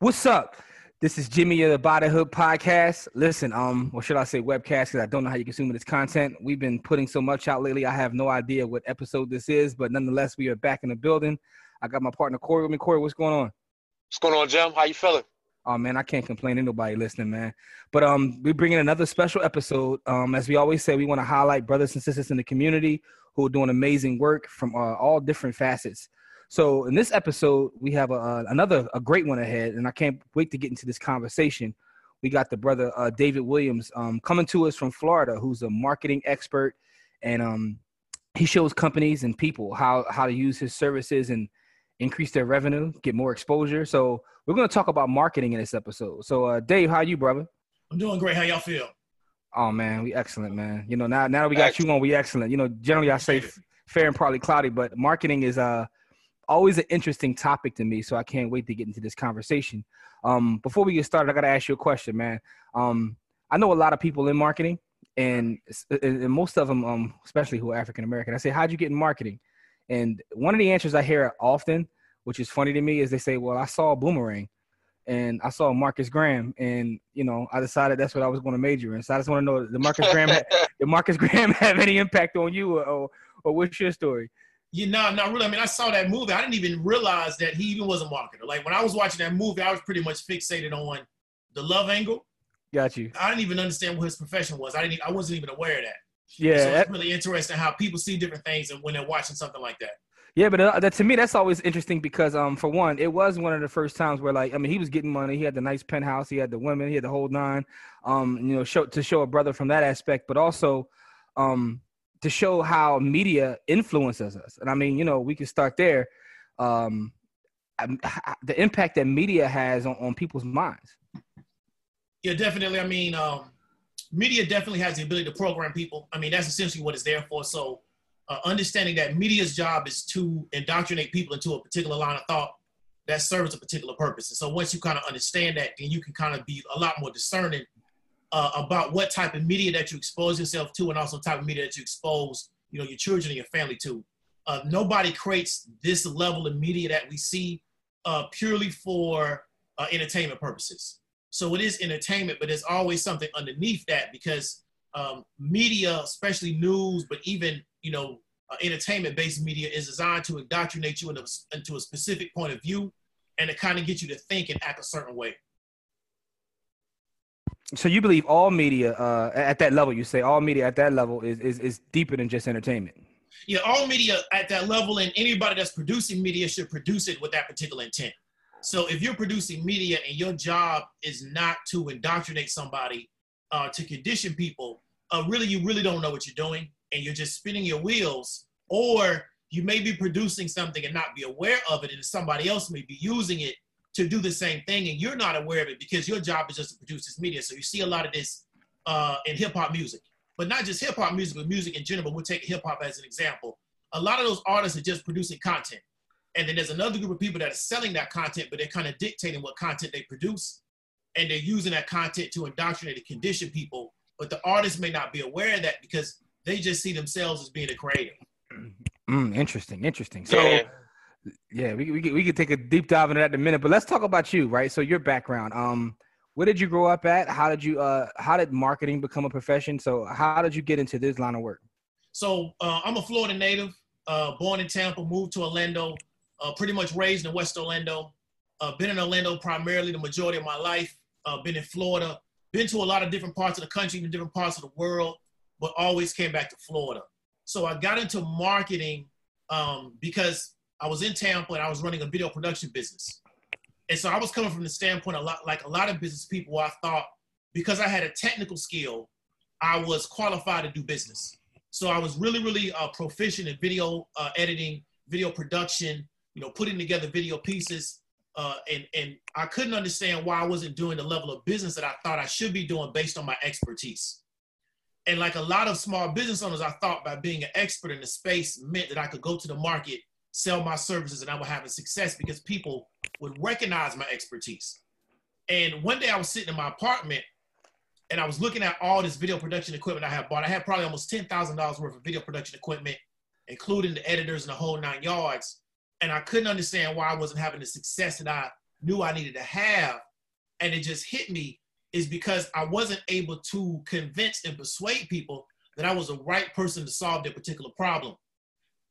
What's up? This is Jimmy of the Buy The Hood Podcast. Listen, um, or should I say webcast? Because I don't know how you consume this content. We've been putting so much out lately. I have no idea what episode this is, but nonetheless, we are back in the building. I got my partner Corey with me. Corey, what's going on? What's going on, Jim? How you feeling? Oh man, I can't complain. Ain't nobody listening, man. But um, we're bringing another special episode. Um, as we always say, we want to highlight brothers and sisters in the community who are doing amazing work from uh, all different facets. So in this episode, we have a, another a great one ahead, and I can't wait to get into this conversation. We got the brother uh, David Williams um, coming to us from Florida, who's a marketing expert, and um, he shows companies and people how how to use his services and increase their revenue, get more exposure. So we're going to talk about marketing in this episode. So uh, Dave, how are you, brother? I'm doing great. How y'all feel? Oh man, we excellent, man. You know, now now that we got excellent. you on, we excellent. You know, generally I say fair and probably cloudy, but marketing is uh always an interesting topic to me. So I can't wait to get into this conversation. Um, before we get started, I got to ask you a question, man. Um, I know a lot of people in marketing, and, and most of them, um, especially who are African American. I say, how'd you get in marketing? And one of the answers I hear often, which is funny to me, is they say, well, I saw a boomerang and I saw Marcus Graham, and you know, I decided that's what I was going to major in. So I just want to know, did Marcus Graham, did Marcus Graham have any impact on you, or, or, or what's your story? You know, not really. I mean, I saw that movie. I didn't even realize that he even was a marketer. Like when I was watching that movie, I was pretty much fixated on the love angle. Got you. I didn't even understand what his profession was. I didn't. I wasn't even aware of that. Yeah, so it's really interesting how people see different things and when they're watching something like that. Yeah, but uh, that, to me, that's always interesting because, um, for one, it was one of the first times where, like, I mean, he was getting money. He had the nice penthouse. He had the women. He had the whole nine. Um, you know, show to show a brother from that aspect, but also, um, to show how media influences us. And I mean, you know, we can start there. Um, the impact that media has on, on people's minds. Yeah, definitely. I mean, um, media definitely has the ability to program people. I mean, that's essentially what it's there for. So, uh, understanding that media's job is to indoctrinate people into a particular line of thought that serves a particular purpose. And so, once you kind of understand that, then you can kind of be a lot more discerning uh, about what type of media that you expose yourself to and also type of media that you expose you know your children and your family to. Uh, nobody creates this level of media that we see uh, purely for uh, entertainment purposes. So it is entertainment but there's always something underneath that because um, media especially news but even you know uh, entertainment based media is designed to indoctrinate you into, into a specific point of view and to kind of get you to think and act a certain way so you believe all media uh, at that level? You say all media at that level is, is is deeper than just entertainment. Yeah, all media at that level, and anybody that's producing media should produce it with that particular intent. So if you're producing media and your job is not to indoctrinate somebody, uh, to condition people, uh, really you really don't know what you're doing, and you're just spinning your wheels, or you may be producing something and not be aware of it, and somebody else may be using it to do the same thing and you're not aware of it because your job is just to produce this media. So you see a lot of this uh, in hip hop music, but not just hip hop music, but music in general. But we'll take hip hop as an example. A lot of those artists are just producing content. And then there's another group of people that are selling that content, but they're kind of dictating what content they produce. And they're using that content to indoctrinate and condition people. But the artists may not be aware of that because they just see themselves as being a creator. Mm, interesting, interesting. So yeah. Yeah, we we we could take a deep dive into that in a minute, but let's talk about you, right? So your background. Um, where did you grow up at? How did you uh how did marketing become a profession? So how did you get into this line of work? So uh, I'm a Florida native, uh, born in Tampa, moved to Orlando, uh, pretty much raised in West Orlando. Uh, been in Orlando primarily the majority of my life. Uh, been in Florida, been to a lot of different parts of the country, different parts of the world, but always came back to Florida. So I got into marketing um, because I was in Tampa and I was running a video production business. And so I was coming from the standpoint a lot like a lot of business people, I thought because I had a technical skill, I was qualified to do business. So I was really, really uh, proficient in video uh, editing, video production, you know, putting together video pieces. Uh, and, and I couldn't understand why I wasn't doing the level of business that I thought I should be doing based on my expertise. And like a lot of small business owners, I thought by being an expert in the space meant that I could go to the market sell my services and I would have a success because people would recognize my expertise. And one day I was sitting in my apartment and I was looking at all this video production equipment I had bought. I had probably almost $10,000 worth of video production equipment, including the editors and the whole nine yards. And I couldn't understand why I wasn't having the success that I knew I needed to have, and it just hit me is because I wasn't able to convince and persuade people that I was the right person to solve their particular problem.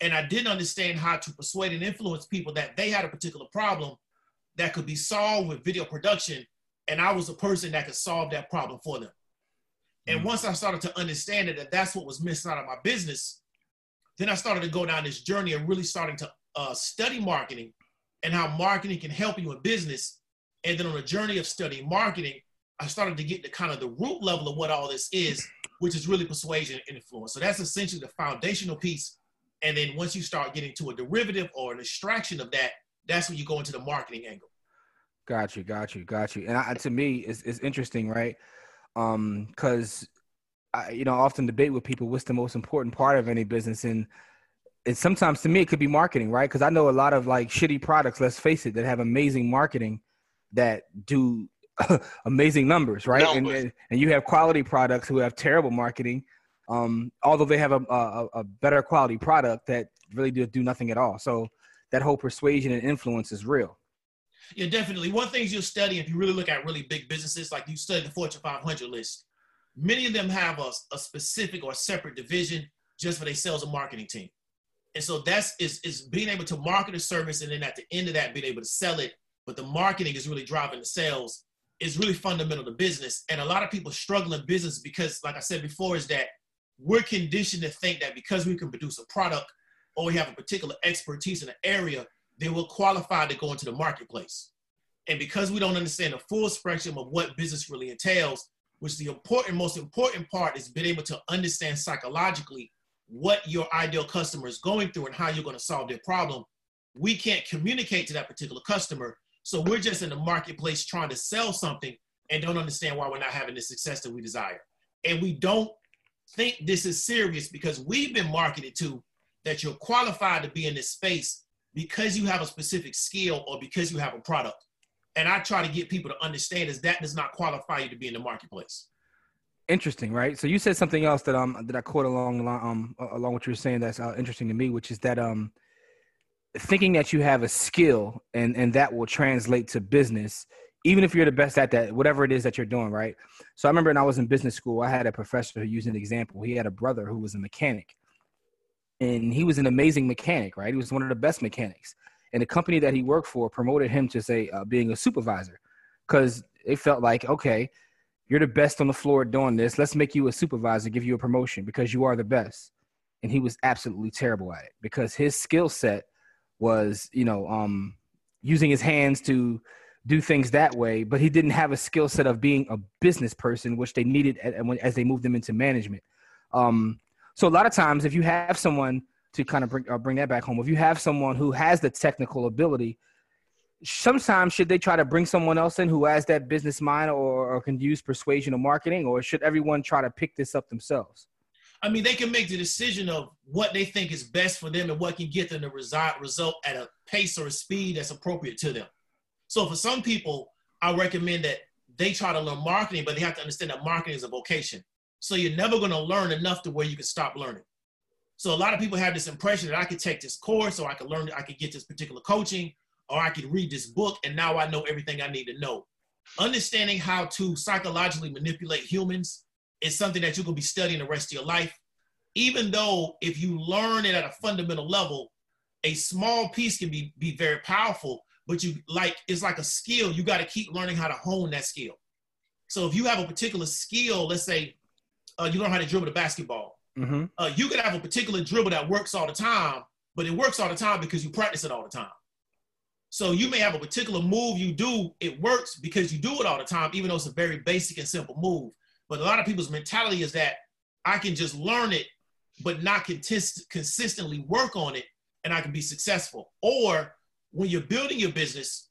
And I didn't understand how to persuade and influence people that they had a particular problem that could be solved with video production. And I was a person that could solve that problem for them. And once I started to understand it, that that's what was missing out of my business, then I started to go down this journey of really starting to uh, study marketing and how marketing can help you in business. And then on a journey of studying marketing, I started to get to kind of the root level of what all this is, which is really persuasion and influence. So that's essentially the foundational piece. And then once you start getting to a derivative or an extraction of that, that's when you go into the marketing angle. Got you, got you, got you. And I, to me, it's, it's interesting, right? Um, because I, you know, often debate with people what's the most important part of any business, and it's sometimes to me it could be marketing, right? Because I know a lot of like shitty products, let's face it, that have amazing marketing that do amazing numbers, right? Numbers. And and you have quality products who have terrible marketing, um, although they have a, a, a better quality product that really do do nothing at all. So that whole persuasion and influence is real. Yeah, definitely. One thing you'll study if you really look at really big businesses, like you study the Fortune 500 list, many of them have a, a specific or separate division just for their sales and marketing team. And so that's is is being able to market a service and then at the end of that being able to sell it. But the marketing is really driving the sales is really fundamental to business. And a lot of people struggle in business because, like I said before, is that we're conditioned to think that because we can produce a product or we have a particular expertise in an area, they will qualify to go into the marketplace. And because we don't understand the full spectrum of what business really entails, which the important, most important part is being able to understand psychologically what your ideal customer is going through and how you're going to solve their problem. We can't communicate to that particular customer. So we're just in the marketplace trying to sell something and don't understand why we're not having the success that we desire. And we don't think this is serious because we've been marketed to that you're qualified to be in this space because you have a specific skill or because you have a product. And I try to get people to understand is that does not qualify you to be in the marketplace. Interesting, right? So you said something else that um that I quote along um along what you were saying that's uh, interesting to me, which is that um thinking that you have a skill and and that will translate to business even if you're the best at that whatever it is that you're doing right so i remember when i was in business school i had a professor who used an example he had a brother who was a mechanic and he was an amazing mechanic, right? He was one of the best mechanics. And the company that he worked for promoted him to say uh, being a supervisor because they felt like, okay, you're the best on the floor doing this. Let's make you a supervisor, give you a promotion because you are the best. And he was absolutely terrible at it because his skill set was, you know, um, using his hands to do things that way, but he didn't have a skill set of being a business person, which they needed as they moved them into management. Um, so a lot of times, if you have someone to kind of bring uh, bring that back home, if you have someone who has the technical ability, sometimes should they try to bring someone else in who has that business mind or, or can use persuasion or marketing, or should everyone try to pick this up themselves? I mean, they can make the decision of what they think is best for them and what can get them the result result at a pace or a speed that's appropriate to them. So for some people, I recommend that they try to learn marketing, but they have to understand that marketing is a vocation. So you're never going to learn enough to where you can stop learning. So a lot of people have this impression that I could take this course or I could learn, I could get this particular coaching or I could read this book and now I know everything I need to know. Understanding how to psychologically manipulate humans is something that you're going to be studying the rest of your life. Even though if you learn it at a fundamental level, a small piece can be, be very powerful, but you like, it's like a skill. You got to keep learning how to hone that skill. So if you have a particular skill, let's say uh, you learn how to dribble the basketball. Mm-hmm. Uh, you could have a particular dribble that works all the time, but it works all the time because you practice it all the time. So you may have a particular move you do, it works because you do it all the time, even though it's a very basic and simple move. But a lot of people's mentality is that I can just learn it, but not consist- consistently work on it, and I can be successful. Or when you're building your business,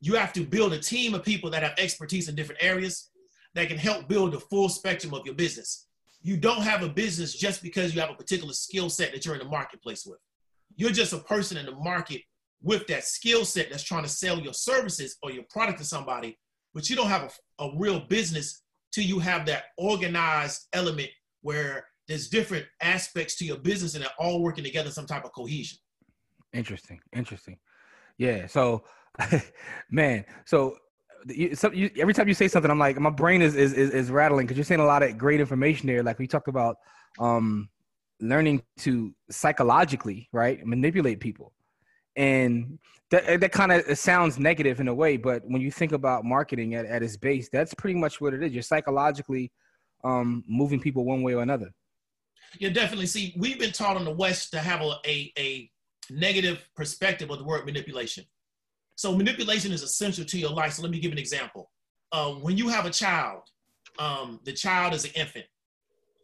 you have to build a team of people that have expertise in different areas that can help build the full spectrum of your business. You don't have a business just because you have a particular skill set that you're in the marketplace with. You're just a person in the market with that skill set that's trying to sell your services or your product to somebody, but you don't have a, a real business till you have that organized element where there's different aspects to your business and they're all working together, some type of cohesion. Interesting. Interesting. Yeah. So Man, so you, so you, every time you say something, I'm like, my brain is is is, is rattling because you're saying a lot of great information there. Like we talked about, um, learning to psychologically, right, manipulate people, and that that kind of sounds negative in a way. But when you think about marketing at, at its base, that's pretty much what it is. You're psychologically um, moving people one way or another. Yeah, definitely. See, we've been taught in the West to have a, a, a negative perspective of the word manipulation. So manipulation is essential to your life. So let me give an example. Uh, when you have a child, um, the child is an infant.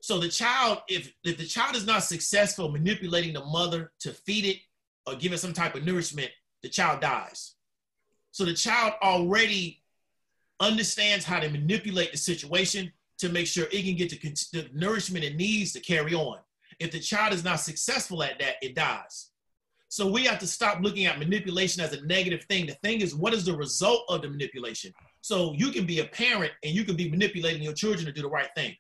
So the child, if if the child is not successful manipulating the mother to feed it or give it some type of nourishment, the child dies. So the child already understands how to manipulate the situation to make sure it can get the, the nourishment it needs to carry on. If the child is not successful at that, it dies. So we have to stop looking at manipulation as a negative thing. The thing is, what is the result of the manipulation? So you can be a parent and you can be manipulating your children to do the right thing.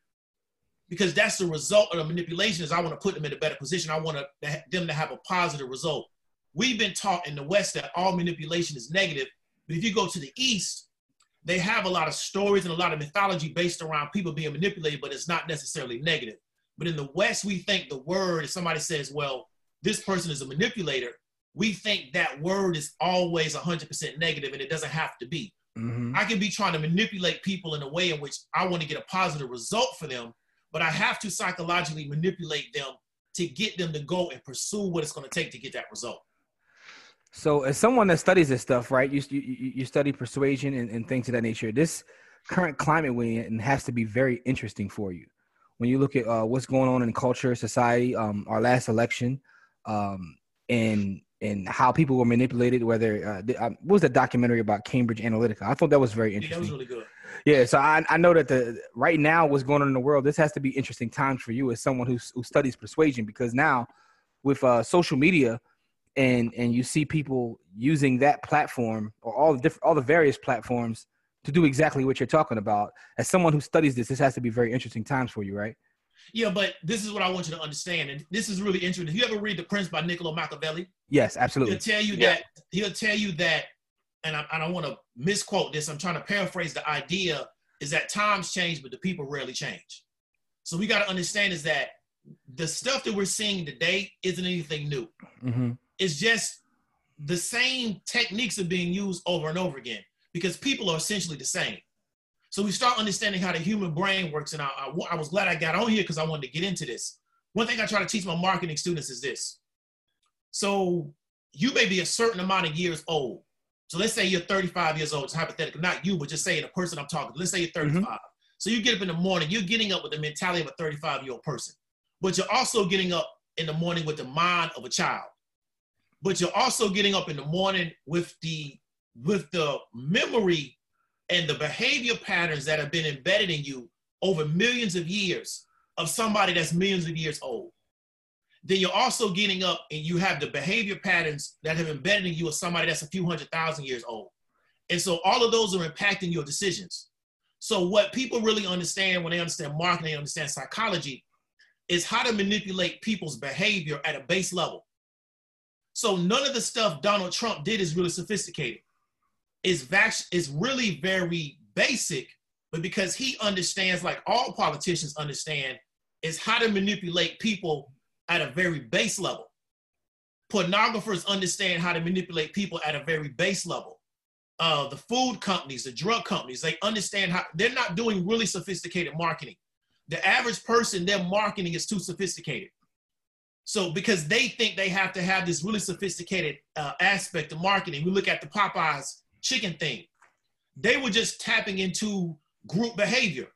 Because that's the result of the manipulation is I want to put them in a better position. I want to, them to have a positive result. We've been taught in the West that all manipulation is negative. But if you go to the East, they have a lot of stories and a lot of mythology based around people being manipulated, but it's not necessarily negative. But in the West, we think the word, if somebody says, well, this person is a manipulator, we think that word is always 100% negative and it doesn't have to be. Mm-hmm. I can be trying to manipulate people in a way in which I want to get a positive result for them, but I have to psychologically manipulate them to get them to go and pursue what it's going to take to get that result. So, as someone that studies this stuff, right? You you, you study persuasion and, and things of that nature. This current climate we're in has to be very interesting for you. When you look at uh, what's going on in culture, society, um, our last election, um, and and how people were manipulated. Whether uh, the, um, what was the documentary about Cambridge Analytica? I thought that was very interesting. Yeah, that was really good. Yeah, so I, I know that the right now what's going on in the world. This has to be interesting times for you as someone who who studies persuasion because now with uh, social media and and you see people using that platform or all the different all the various platforms to do exactly what you're talking about. As someone who studies this, this has to be very interesting times for you, right? Yeah, but this is what I want you to understand, and this is really interesting. If you ever read The Prince by Niccolo Machiavelli, yes, absolutely. He'll tell you yeah. that he'll tell you that, and I, I don't want to misquote this. I'm trying to paraphrase the idea is that times change, but the people rarely change. So we got to understand is that the stuff that we're seeing today isn't anything new. Mm-hmm. It's just the same techniques are being used over and over again because people are essentially the same. So we start understanding how the human brain works. And I, I, I was glad I got on here because I wanted to get into this. One thing I try to teach my marketing students is this. So you may be a certain amount of years old. So let's say you're 35 years old. It's hypothetical, not you, but just saying the person I'm talking to. Let's say you're 35. Mm-hmm. So you get up in the morning, you're getting up with the mentality of a 35 year old person, but you're also getting up in the morning with the mind of a child. But you're also getting up in the morning with the with the memory and the behavior patterns that have been embedded in you over millions of years of somebody that's millions of years old. Then you're also getting up and you have the behavior patterns that have embedded in you of somebody that's a few hundred thousand years old. And so all of those are impacting your decisions. So what people really understand when they understand marketing, they understand psychology, is how to manipulate people's behavior at a base level. So none of the stuff Donald Trump did is really sophisticated is vac- is really very basic, but because he understands, like all politicians understand, is how to manipulate people at a very base level. Pornographers understand how to manipulate people at a very base level. Uh, the food companies, the drug companies, they understand how they're not doing really sophisticated marketing. The average person, their marketing is too sophisticated. So because they think they have to have this really sophisticated uh, aspect of marketing, we look at the Popeyes chicken thing. They were just tapping into group behavior.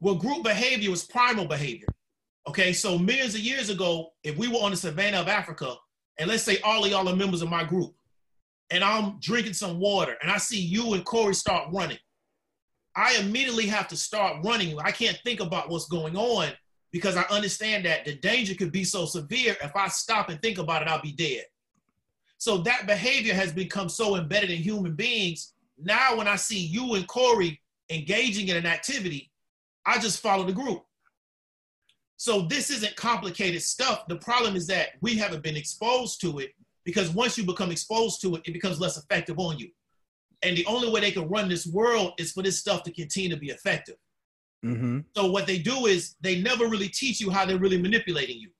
Well, group behavior was primal behavior. Okay, so millions of years ago, if we were on the savannah of Africa, and let's say all of y'all are members of my group, and I'm drinking some water, and I see you and Corey start running, I immediately have to start running. I can't think about what's going on because I understand that the danger could be so severe. If I stop and think about it, I'll be dead. So that behavior has become so embedded in human beings. Now, when I see you and Corey engaging in an activity, I just follow the group. So this isn't complicated stuff. The problem is that we haven't been exposed to it because once you become exposed to it, it becomes less effective on you. And the only way they can run this world is for this stuff to continue to be effective. Mm-hmm. So what they do is they never really teach you how they're really manipulating you.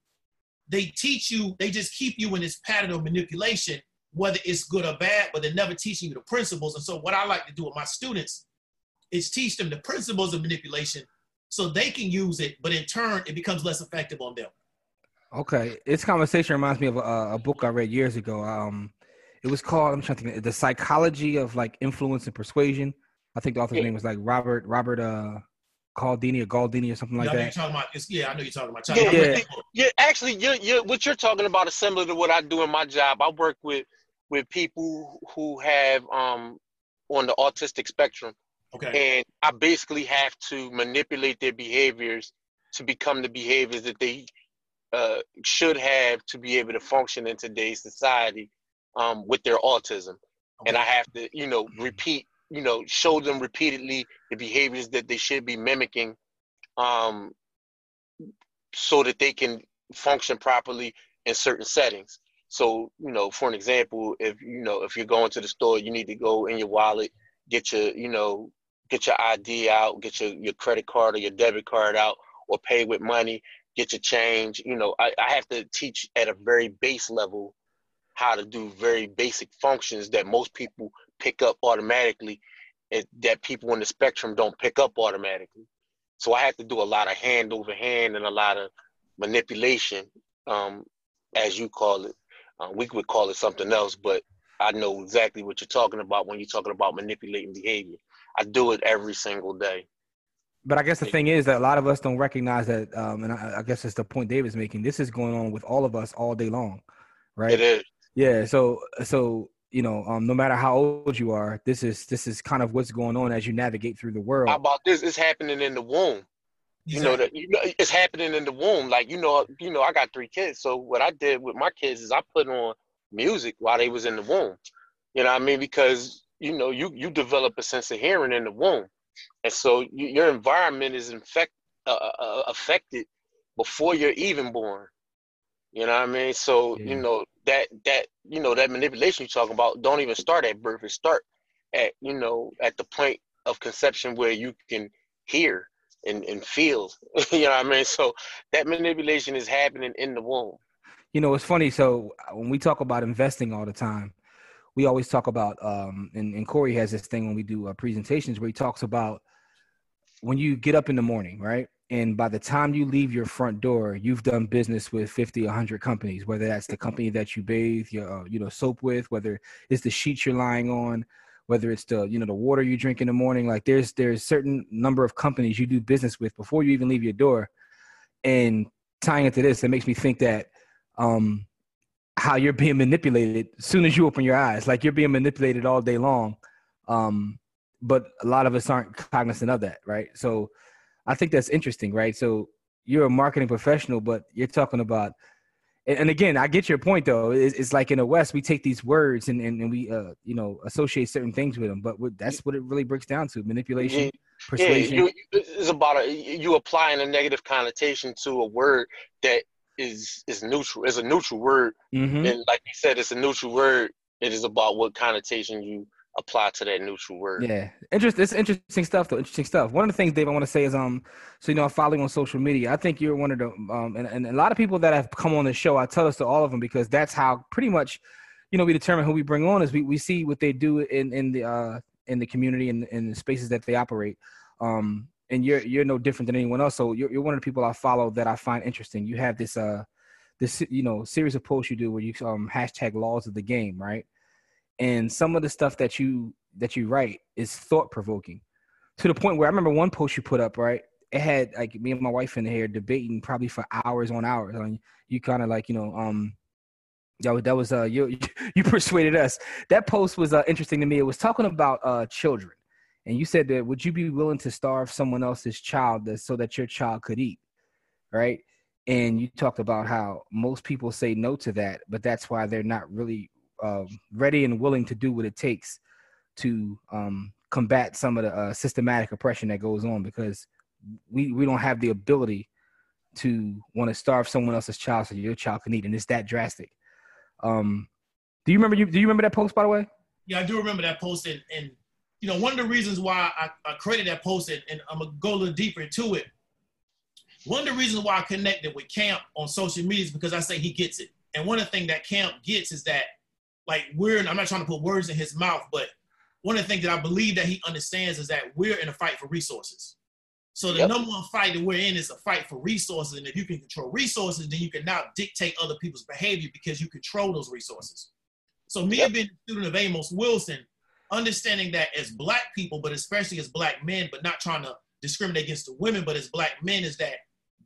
They teach you, they just keep you in this pattern of manipulation, whether it's good or bad, but they're never teaching you the principles. And so what I like to do with my students is teach them the principles of manipulation so they can use it, but in turn, it becomes less effective on them. Okay, this conversation reminds me of a, a book I read years ago. Um, it was called I'm trying to think, the psychology of like influence and persuasion. I think the author's Yeah. name was like Robert Robert uh Caldini or Galdini or something like Yeah, I you're that. talking about. Yeah, I know you're talking about. Yeah, yeah. Yeah, actually, you you what you're talking about is similar to what I do in my job. I work with with people who have um on the autistic spectrum, Okay. and I basically have to manipulate their behaviors to become the behaviors that they uh, should have to be able to function in today's society um, with their autism. Okay. And I have to, you know, repeat, you know, show them repeatedly the behaviors that they should be mimicking um, so that they can function properly in certain settings. So, you know, for an example, if you know, if you're going to the store, you need to go in your wallet, get your, you know, get your ID out, get your, your credit card or your debit card out, or pay with money, get your change. You know, I, I have to teach at a very base level how to do very basic functions that most people pick up automatically and that people in the spectrum don't pick up automatically. So I have to do a lot of hand over hand and a lot of manipulation, um, as you call it. Uh, we would call it something else, but I know exactly what you're talking about when you're talking about manipulating behavior. I do it every single day. But I guess the thing is that a lot of us don't recognize that, um, and I, I guess it's the point David's making. This is going on with all of us all day long, right? It is. Yeah. So so you know, um, no matter how old you are, this is this is kind of what's going on as you navigate through the world. How about this? It's happening in the womb. You know that you know it's happening in the womb. Like you know, you know, I got three kids. So what I did with my kids is I put on music while they was in the womb. You know what I mean? Because you know, you you develop a sense of hearing in the womb, and so you, your environment is infect uh, uh, affected before you're even born. You know what I mean? So Yeah. you know that that you know that manipulation you're talking about don't even start at birth. It start at you know at the point of conception where you can hear and, and feel. you know what I mean? So that manipulation is happening in the womb. you know, it's funny. So when we talk about investing all the time, we always talk about, um, and, and Corey has this thing when we do uh, presentations where he talks about when you get up in the morning, right? And by the time you leave your front door, you've done business with 50, 100 companies, whether that's the company that you bathe your, uh, you know, soap with, whether it's the sheets you're lying on, whether it's the, you know, the water you drink in the morning. Like there's, there's certain number of companies you do business with before you even leave your door. And tying into this, it makes me think that, um, how you're being manipulated as soon as you open your eyes. Like you're being manipulated all day long. Um, but a lot of us aren't cognizant of that, right? So I think that's interesting, right? So you're a marketing professional, but you're talking about, and, again, I get your point though. It's, like in the West, we take these words and, and, we, uh, you know, associate certain things with them, but that's what it really breaks down to manipulation, Yeah, persuasion. you, it's about a, you applying a negative connotation to a word that is is neutral. It's a neutral word, Mhm. and like you said, it's a neutral word. It is about what connotation you apply to that neutral word. Yeah, interest. It's interesting stuff, though. Interesting stuff. One of the things, Dave, I want to say is, um, so you know, I follow you on social media. I think you're one of the, um, and, and a lot of people that have come on the show. I tell us to all of them because that's how pretty much, you know, we determine who we bring on is we we see what they do in in the uh in the community and in the spaces that they operate. Um, and you're you're no different than anyone else. So you're you're one of the people I follow that I find interesting. You have this uh this you know series of posts you do where you um hashtag laws of the game, right? And some of the stuff that you that you write is thought provoking to the point where I remember one post you put up right? It had like me and my wife in the here debating probably for hours on hours I mean, you kind of like you know um yo that was uh you you persuaded us. That post was uh, interesting to me. It was talking about uh children. And you said that would you be willing to starve someone else's child so that your child could eat right? And you talked about how most people say no to that but that's why they're not really um, ready and willing to do what it takes to um, combat some of the uh, systematic oppression that goes on because we, we don't have the ability to want to starve someone else's child so your child can eat and it's that drastic um, do you remember you do you remember that post by the way Yeah, I do remember that post, and, and you know, one of the reasons why I, I created that post, and, and I'm gonna go a little deeper into it. One of the reasons why I connected with Camp on social media is because I say he gets it. And one of the things that Camp gets is that, like, we're, I'm not trying to put words in his mouth, but one of the things that I believe that he understands is that we're in a fight for resources. So the yep. number one fight that we're in is a fight for resources. And if you can control resources, then you can now dictate other people's behavior because you control those resources. So me yep. being a student of Amos Wilson, understanding that as black people, but especially as black men, but not trying to discriminate against the women, but as black men, is that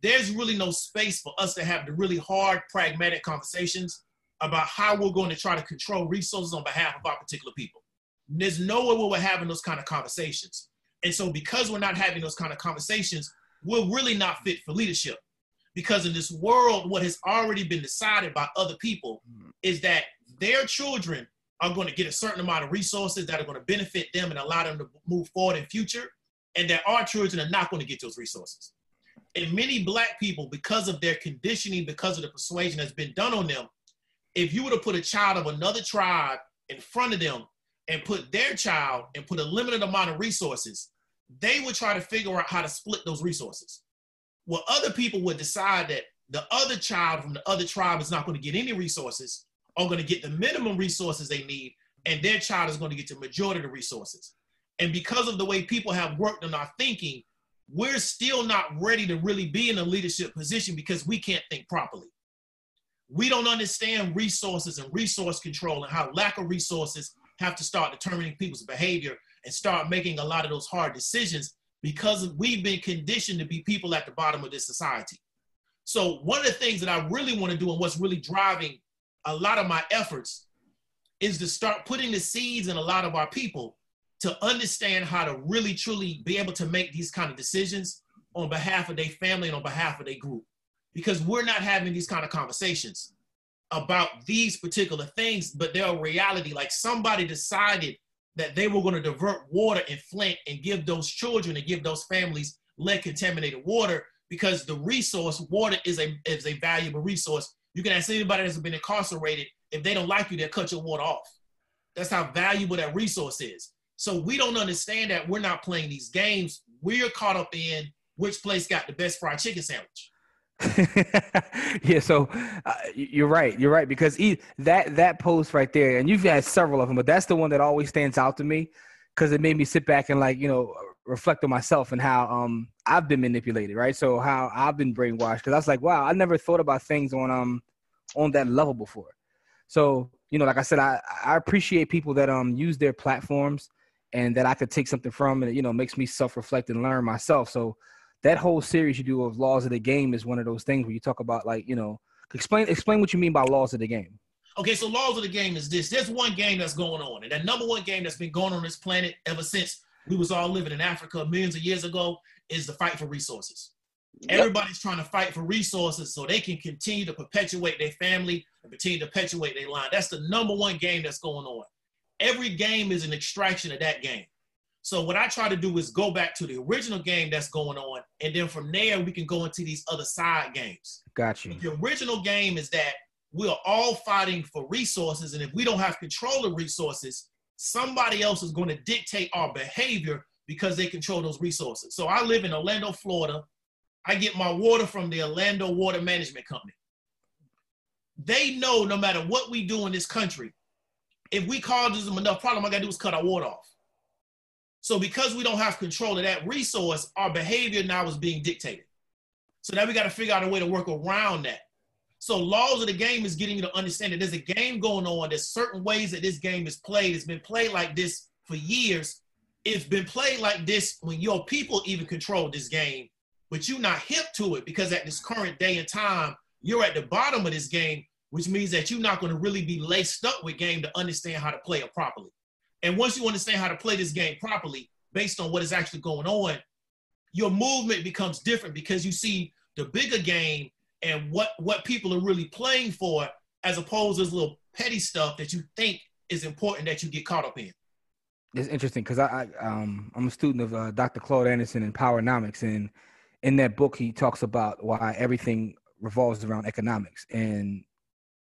there's really no space for us to have the really hard, pragmatic conversations about how we're going to try to control resources on behalf of our particular people. There's no way we're having those kind of conversations. And so, because we're not having those kind of conversations, we're really not fit for leadership. Because in this world, what has already been decided by other people mm-hmm. is that their children are going to get a certain amount of resources that are going to benefit them and allow them to move forward in future, and that our children are not going to get those resources. And many black people, because of their conditioning, because of the persuasion that's been done on them, if you were to put a child of another tribe in front of them and put their child and put a limited amount of resources, they would try to figure out how to split those resources. Well, other people would decide that the other child from the other tribe is not going to get any resources, are going to get the minimum resources they need, and their child is going to get the majority of the resources. And because of the way people have worked on our thinking, we're still not ready to really be in a leadership position because we can't think properly. We don't understand resources and resource control and how lack of resources have to start determining people's behavior and start making a lot of those hard decisions because we've been conditioned to be people at the bottom of this society. So one of the things that I really want to do and what's really driving a lot of my efforts is to start putting the seeds in a lot of our people to understand how to really truly be able to make these kind of decisions on behalf of their family and on behalf of their group because we're not having these kind of conversations about these particular things but they're a reality like somebody decided that they were going to divert water in flint and give those children and give those families lead contaminated water because the resource water is a is a valuable resource you can ask anybody that's been incarcerated if they don't like you they'll cut your water off that's how valuable that resource is so we don't understand that we're not playing these games. We're caught up in which place got the best fried chicken sandwich. yeah, so uh, you're right. You're right because he, that that post right there, and you've had several of them, but that's the one that always stands out to me because it made me sit back and like you know reflect on myself and how um I've been manipulated, right? So how I've been brainwashed because I was like, wow, I never thought about things on um on that level before. So you know, like I said, I I appreciate people that um use their platforms and that I could take something from and you know makes me self-reflect and learn myself. So that whole series you do of laws of the game is one of those things where you talk about like you know explain explain what you mean by laws of the game. Okay, so laws of the game is this. There's one game that's going on, and that number one game that's been going on this planet ever since we was all living in Africa millions of years ago is the fight for resources. Yep. Everybody's trying to fight for resources so they can continue to perpetuate their family and continue to perpetuate their line. That's the number one game that's going on every game is an extraction of that game. So what I try to do is go back to the original game that's going on, and then from there we can go into these other side games. Got you. The original game is that we're all fighting for resources, and if we don't have control of resources, somebody else is going to dictate our behavior because they control those resources. So I live in Orlando, Florida. I get my water from the Orlando Water Management Company. They know no matter what we do in this country, if we cause them enough problem, I gotta do is cut our water off. So because we don't have control of that resource, our behavior now is being dictated. So now we got to figure out a way to work around that. So laws of the game is getting you to understand that there's a game going on. There's certain ways that this game is played. It's been played like this for years. It's been played like this when your people even control this game, but you're not hip to it because at this current day and time, you're at the bottom of this game which means that you're not going to really be laced up with game to understand how to play it properly. And once you understand how to play this game properly, based on what is actually going on, your movement becomes different because you see the bigger game and what what people are really playing for, as opposed to this little petty stuff that you think is important that you get caught up in. It's interesting because I, I um I'm a student of uh, Dr. Claude Anderson in Powernomics, and in that book he talks about why everything revolves around economics and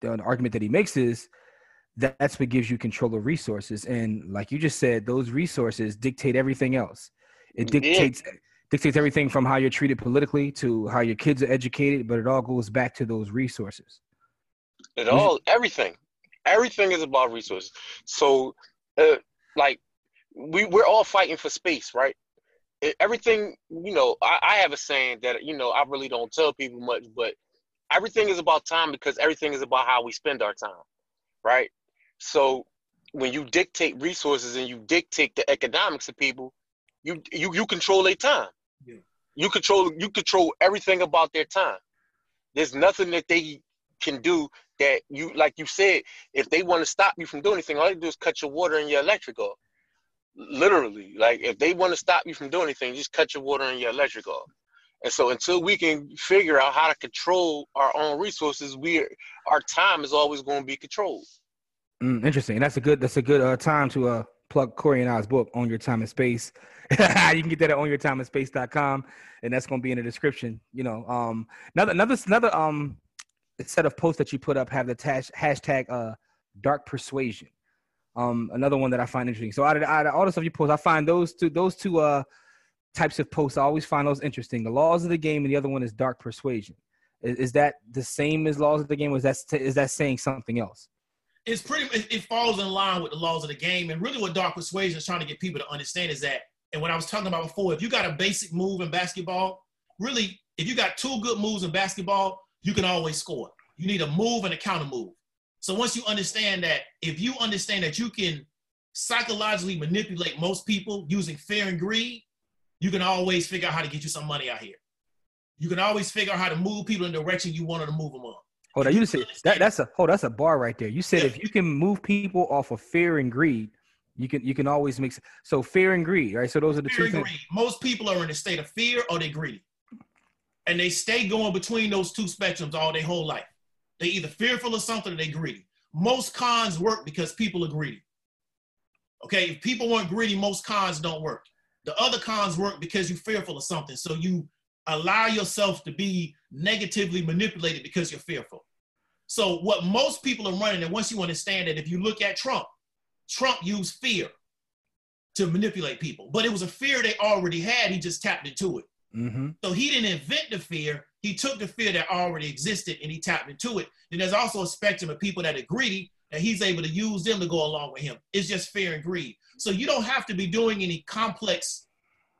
the argument that he makes is that's what gives you control of resources. And like you just said, those resources dictate everything else. It dictates yeah. dictates everything from how you're treated politically to how your kids are educated, but it all goes back to those resources. It all everything. Everything is about resources. So uh, like we we're all fighting for space, right? Everything, you know, I, I have a saying that you know I really don't tell people much, but everything is about time because everything is about how we spend our time, right? So when you dictate resources and you dictate the economics of people, you you you control their time. Yeah. You control you control everything about their time. There's nothing that they can do that you like you said, if they want to stop you from doing anything, all they do is cut your water and your electric off. Literally. Like if they want to stop you from doing anything, just cut your water and your electric off. And so until we can figure out how to control our own resources, we our time is always going to be controlled. Mm, interesting. That's a good. That's a good uh, time to uh, plug Corey and I's book, Own Your Time and Space. you can get that at ownyourtimeandspace.com, and that's going to be in the description. You know, um, another another another um set of posts that you put up have the tash, hashtag uh dark persuasion. Um, another one that I find interesting. So out of, out of all the stuff you post, I find those two those two uh types of posts. I always find those interesting. The laws of the game, and the other one is dark persuasion. Is, is that the same as laws of the game? Or is that is that saying something else? It's pretty. It, it falls in line with the laws of the game, and really, what dark persuasion is trying to get people to understand is that. And what I was talking about before, if you got a basic move in basketball, really, if you got two good moves in basketball, you can always score. You need a move and a counter move. So once you understand that, if you understand that you can psychologically manipulate most people using fear and greed, you can always figure out how to get you some money out here. You can always figure out how to move people in the direction you wanted to move them on. Hold on, you just said that, that's a hold. That's a bar right there. You said if you can move people off of fear and greed, you can you can always make so fear and greed, right? So those are the fear two things. Greed. Most people are in a state of fear or they're greedy, and they stay going between those two spectrums all their whole life. They either fearful of something or they greedy. Most cons work because people are greedy. Okay, if people weren't greedy, most cons don't work. The other cons work because you're fearful of something. So you allow yourself to be negatively manipulated because you're fearful. So what most people are running, and once you understand that, if you look at Trump, Trump used fear to manipulate people, but it was a fear they already had. He just tapped into it. Mm-hmm. So he didn't invent the fear. He took the fear that already existed and he tapped into it. Then there's also a spectrum of people that are greedy and he's able to use them to go along with him. It's just fear and greed. So you don't have to be doing any complex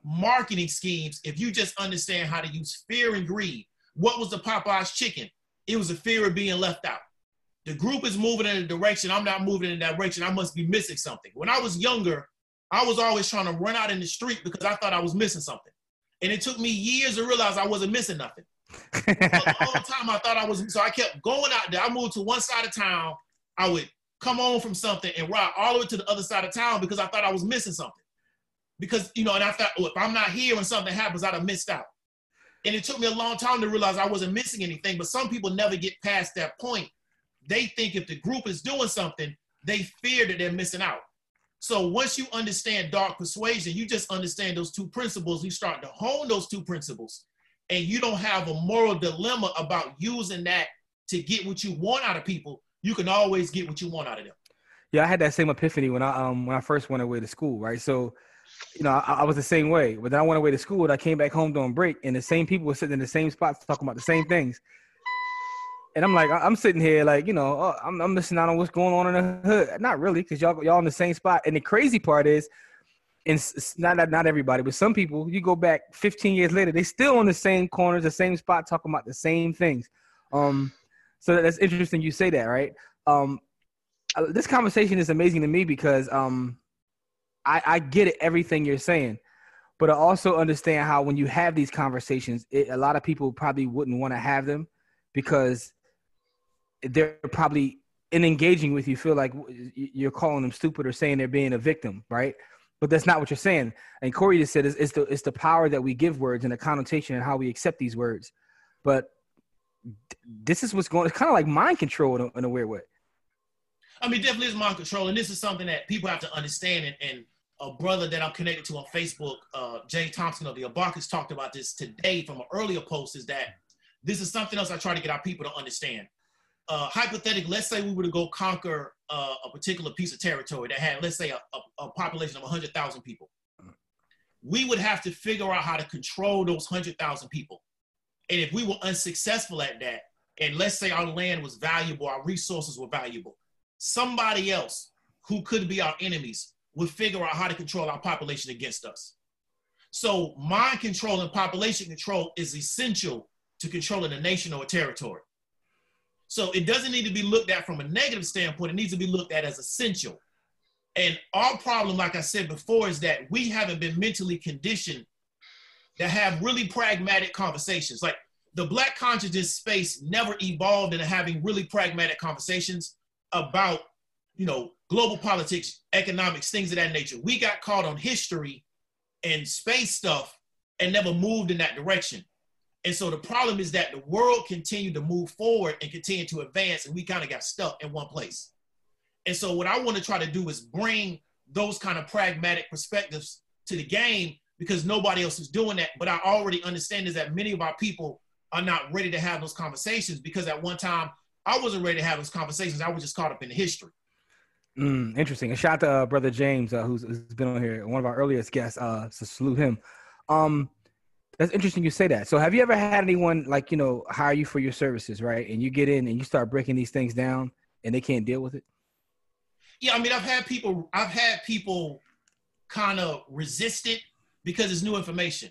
marketing schemes if you just understand how to use fear and greed. What was the Popeye's chicken? It was a fear of being left out. The group is moving in a direction. I'm not moving in that direction. I must be missing something. When I was younger, I was always trying to run out in the street because I thought I was missing something. And it took me years to realize I wasn't missing nothing. all the time I thought I was, so I kept going out there. I moved to one side of town. I would come home from something and ride all the way to the other side of town because I thought I was missing something. Because, you know, and I thought, well, if I'm not here when something happens, I'd have missed out. And it took me a long time to realize I wasn't missing anything. But some people never get past that point. They think if the group is doing something, they fear that they're missing out. So once you understand dark persuasion, you just understand those two principles. You start to hone those two principles, and you don't have a moral dilemma about using that to get what you want out of people. You can always get what you want out of them. Yeah, I had that same epiphany when I um when I first went away to school, right? So, you know, I, I was the same way. But then I went away to school, and I came back home during break, and the same people were sitting in the same spots talking about the same things. And I'm like, I'm sitting here like, you know, oh, I'm, I'm missing out on what's going on in the hood. Not really, because y'all y'all in the same spot. And the crazy part is, and not not everybody, but some people, you go back 15 years later, they still on the same corners, the same spot, talking about the same things. Um, so that's interesting you say that, right? Um, this conversation is amazing to me because um, I, I get it, everything you're saying, but I also understand how when you have these conversations, it, a lot of people probably wouldn't want to have them because they're probably in engaging with you feel like you're calling them stupid or saying they're being a victim, right? But that's not what you're saying. And Corey just said it's, it's the it's the power that we give words and the connotation and how we accept these words. But this is what's going. It's kind of like mind control in a, in a weird way. I mean, definitely is mind control, and this is something that people have to understand. And, and a brother that I'm connected to on Facebook, uh, Jay Thompson of the Abarcus, talked about this today from an earlier post. Is that this is something else I try to get our people to understand uh, hypothetically, let's say we were to go conquer uh, a particular piece of territory that had, let's say, a, a, a population of 100,000 people. We would have to figure out how to control those 100,000 people. And if we were unsuccessful at that, and let's say our land was valuable, our resources were valuable, somebody else who could be our enemies would figure out how to control our population against us. So mind control and population control is essential to controlling a nation or a territory. So it doesn't need to be looked at from a negative standpoint. It needs to be looked at as essential. And our problem, like I said before, is that we haven't been mentally conditioned to have really pragmatic conversations. Like the black consciousness space never evolved into having really pragmatic conversations about, you know, global politics, economics, things of that nature. We got caught on history and space stuff and never moved in that direction. And so the problem is that the world continued to move forward and continue to advance, and we kind of got stuck in one place. And so what I want to try to do is bring those kind of pragmatic perspectives to the game because nobody else is doing that. But I already understand is that many of our people are not ready to have those conversations because at one time I wasn't ready to have those conversations. I was just caught up in the history. Mm, interesting. A shout out to uh, brother James, uh, who's, who's been on here, one of our earliest guests. Uh, so salute him. Um, that's interesting you say that. So have you ever had anyone like you know hire you for your services, right? And you get in and you start breaking these things down, and they can't deal with it. Yeah, I mean, I've had people. I've had people kind of resist it because it's new information,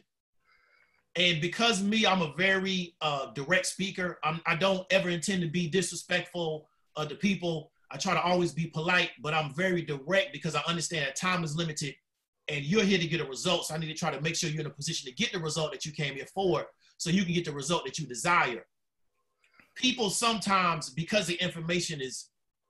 and because me, I'm a very uh, direct speaker. I'm, I do not ever intend to be disrespectful uh, to people I try to always be polite, but I'm very direct because I understand that time is limited and you're here to get a result. So I need to try to make sure you're in a position to get the result that you came here for so you can get the result that you desire. People sometimes, because the information is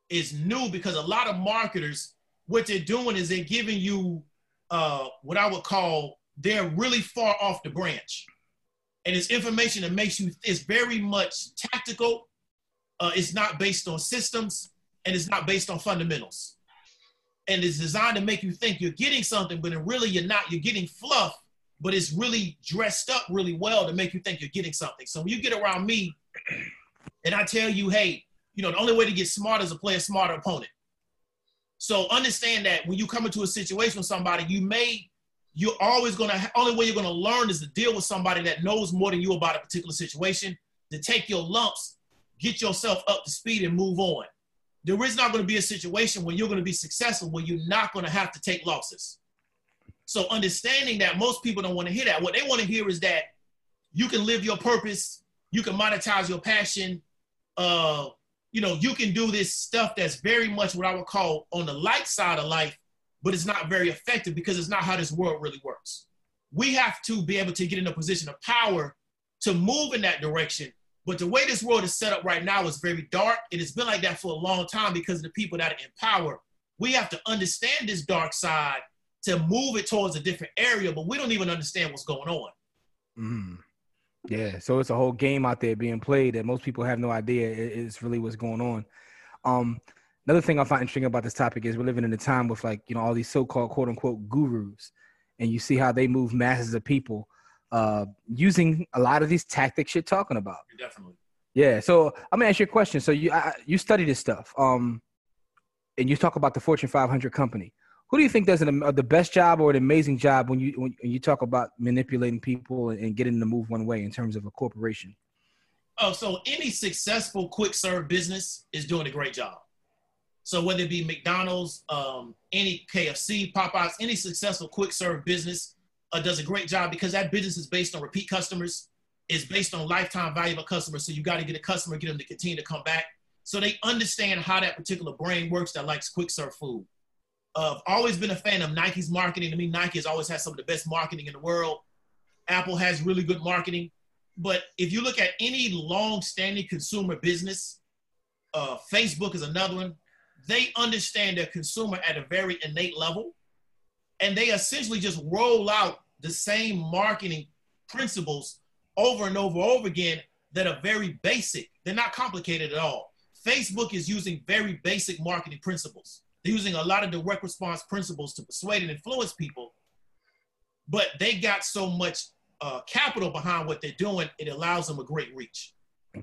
is new, because a lot of marketers, what they're doing is they're giving you uh, what I would call they're really far off the branch. And it's information that makes you, it's very much tactical. Uh, it's not based on systems and it's not based on fundamentals. And it's designed to make you think you're getting something, but really you're not. You're getting fluff, but it's really dressed up really well to make you think you're getting something. So when you get around me and I tell you, hey, you know, the only way to get smart is to play a smarter opponent. So understand that when you come into a situation with somebody, you may, you're always gonna, only way you're gonna learn is to deal with somebody that knows more than you about a particular situation, to take your lumps, get yourself up to speed and move on there is not going to be a situation where you're going to be successful where you're not going to have to take losses. So understanding that most people don't want to hear that. What they want to hear is that you can live your purpose, you can monetize your passion, uh, you know, you can do this stuff that's very much what I would call on the light side of life, but it's not very effective because it's not how this world really works. We have to be able to get in a position of power to move in that direction but the way this world is set up right now is very dark. and It has been like that for a long time because of the people that are in power. We have to understand this dark side to move it towards a different area, but we don't even understand what's going on. Mm. Yeah, so it's a whole game out there being played that most people have no idea is really what's going on. Um, another thing I find interesting about this topic is we're living in a time with like you know all these so-called quote unquote gurus, and you see how they move masses of people uh, using a lot of these tactics you're talking about. Definitely. Yeah. So I'm gonna ask you a question. So you I, you study this stuff, um, and you talk about the Fortune 500 company. Who do you think does an, uh, the best job or an amazing job when you when you talk about manipulating people and, and getting them to move one way in terms of a corporation? Oh, so any successful quick serve business is doing a great job. So whether it be McDonald's, um, any KFC, Popeyes, any successful quick serve business uh, does a great job because that business is based on repeat customers, is based on lifetime value of a customer. So you got to get a customer, get them to continue to come back. So they understand how that particular brain works that likes quick serve food. Uh, I've always been a fan of Nike's marketing. To me, Nike has always had some of the best marketing in the world. Apple has really good marketing. But if you look at any long-standing consumer business, uh, Facebook is another one. They understand their consumer at a very innate level and they essentially just roll out the same marketing principles over and over and over again that are very basic. They're not complicated at all. Facebook is using very basic marketing principles. They're using a lot of direct response principles to persuade and influence people, but they got so much uh, capital behind what they're doing, it allows them a great reach.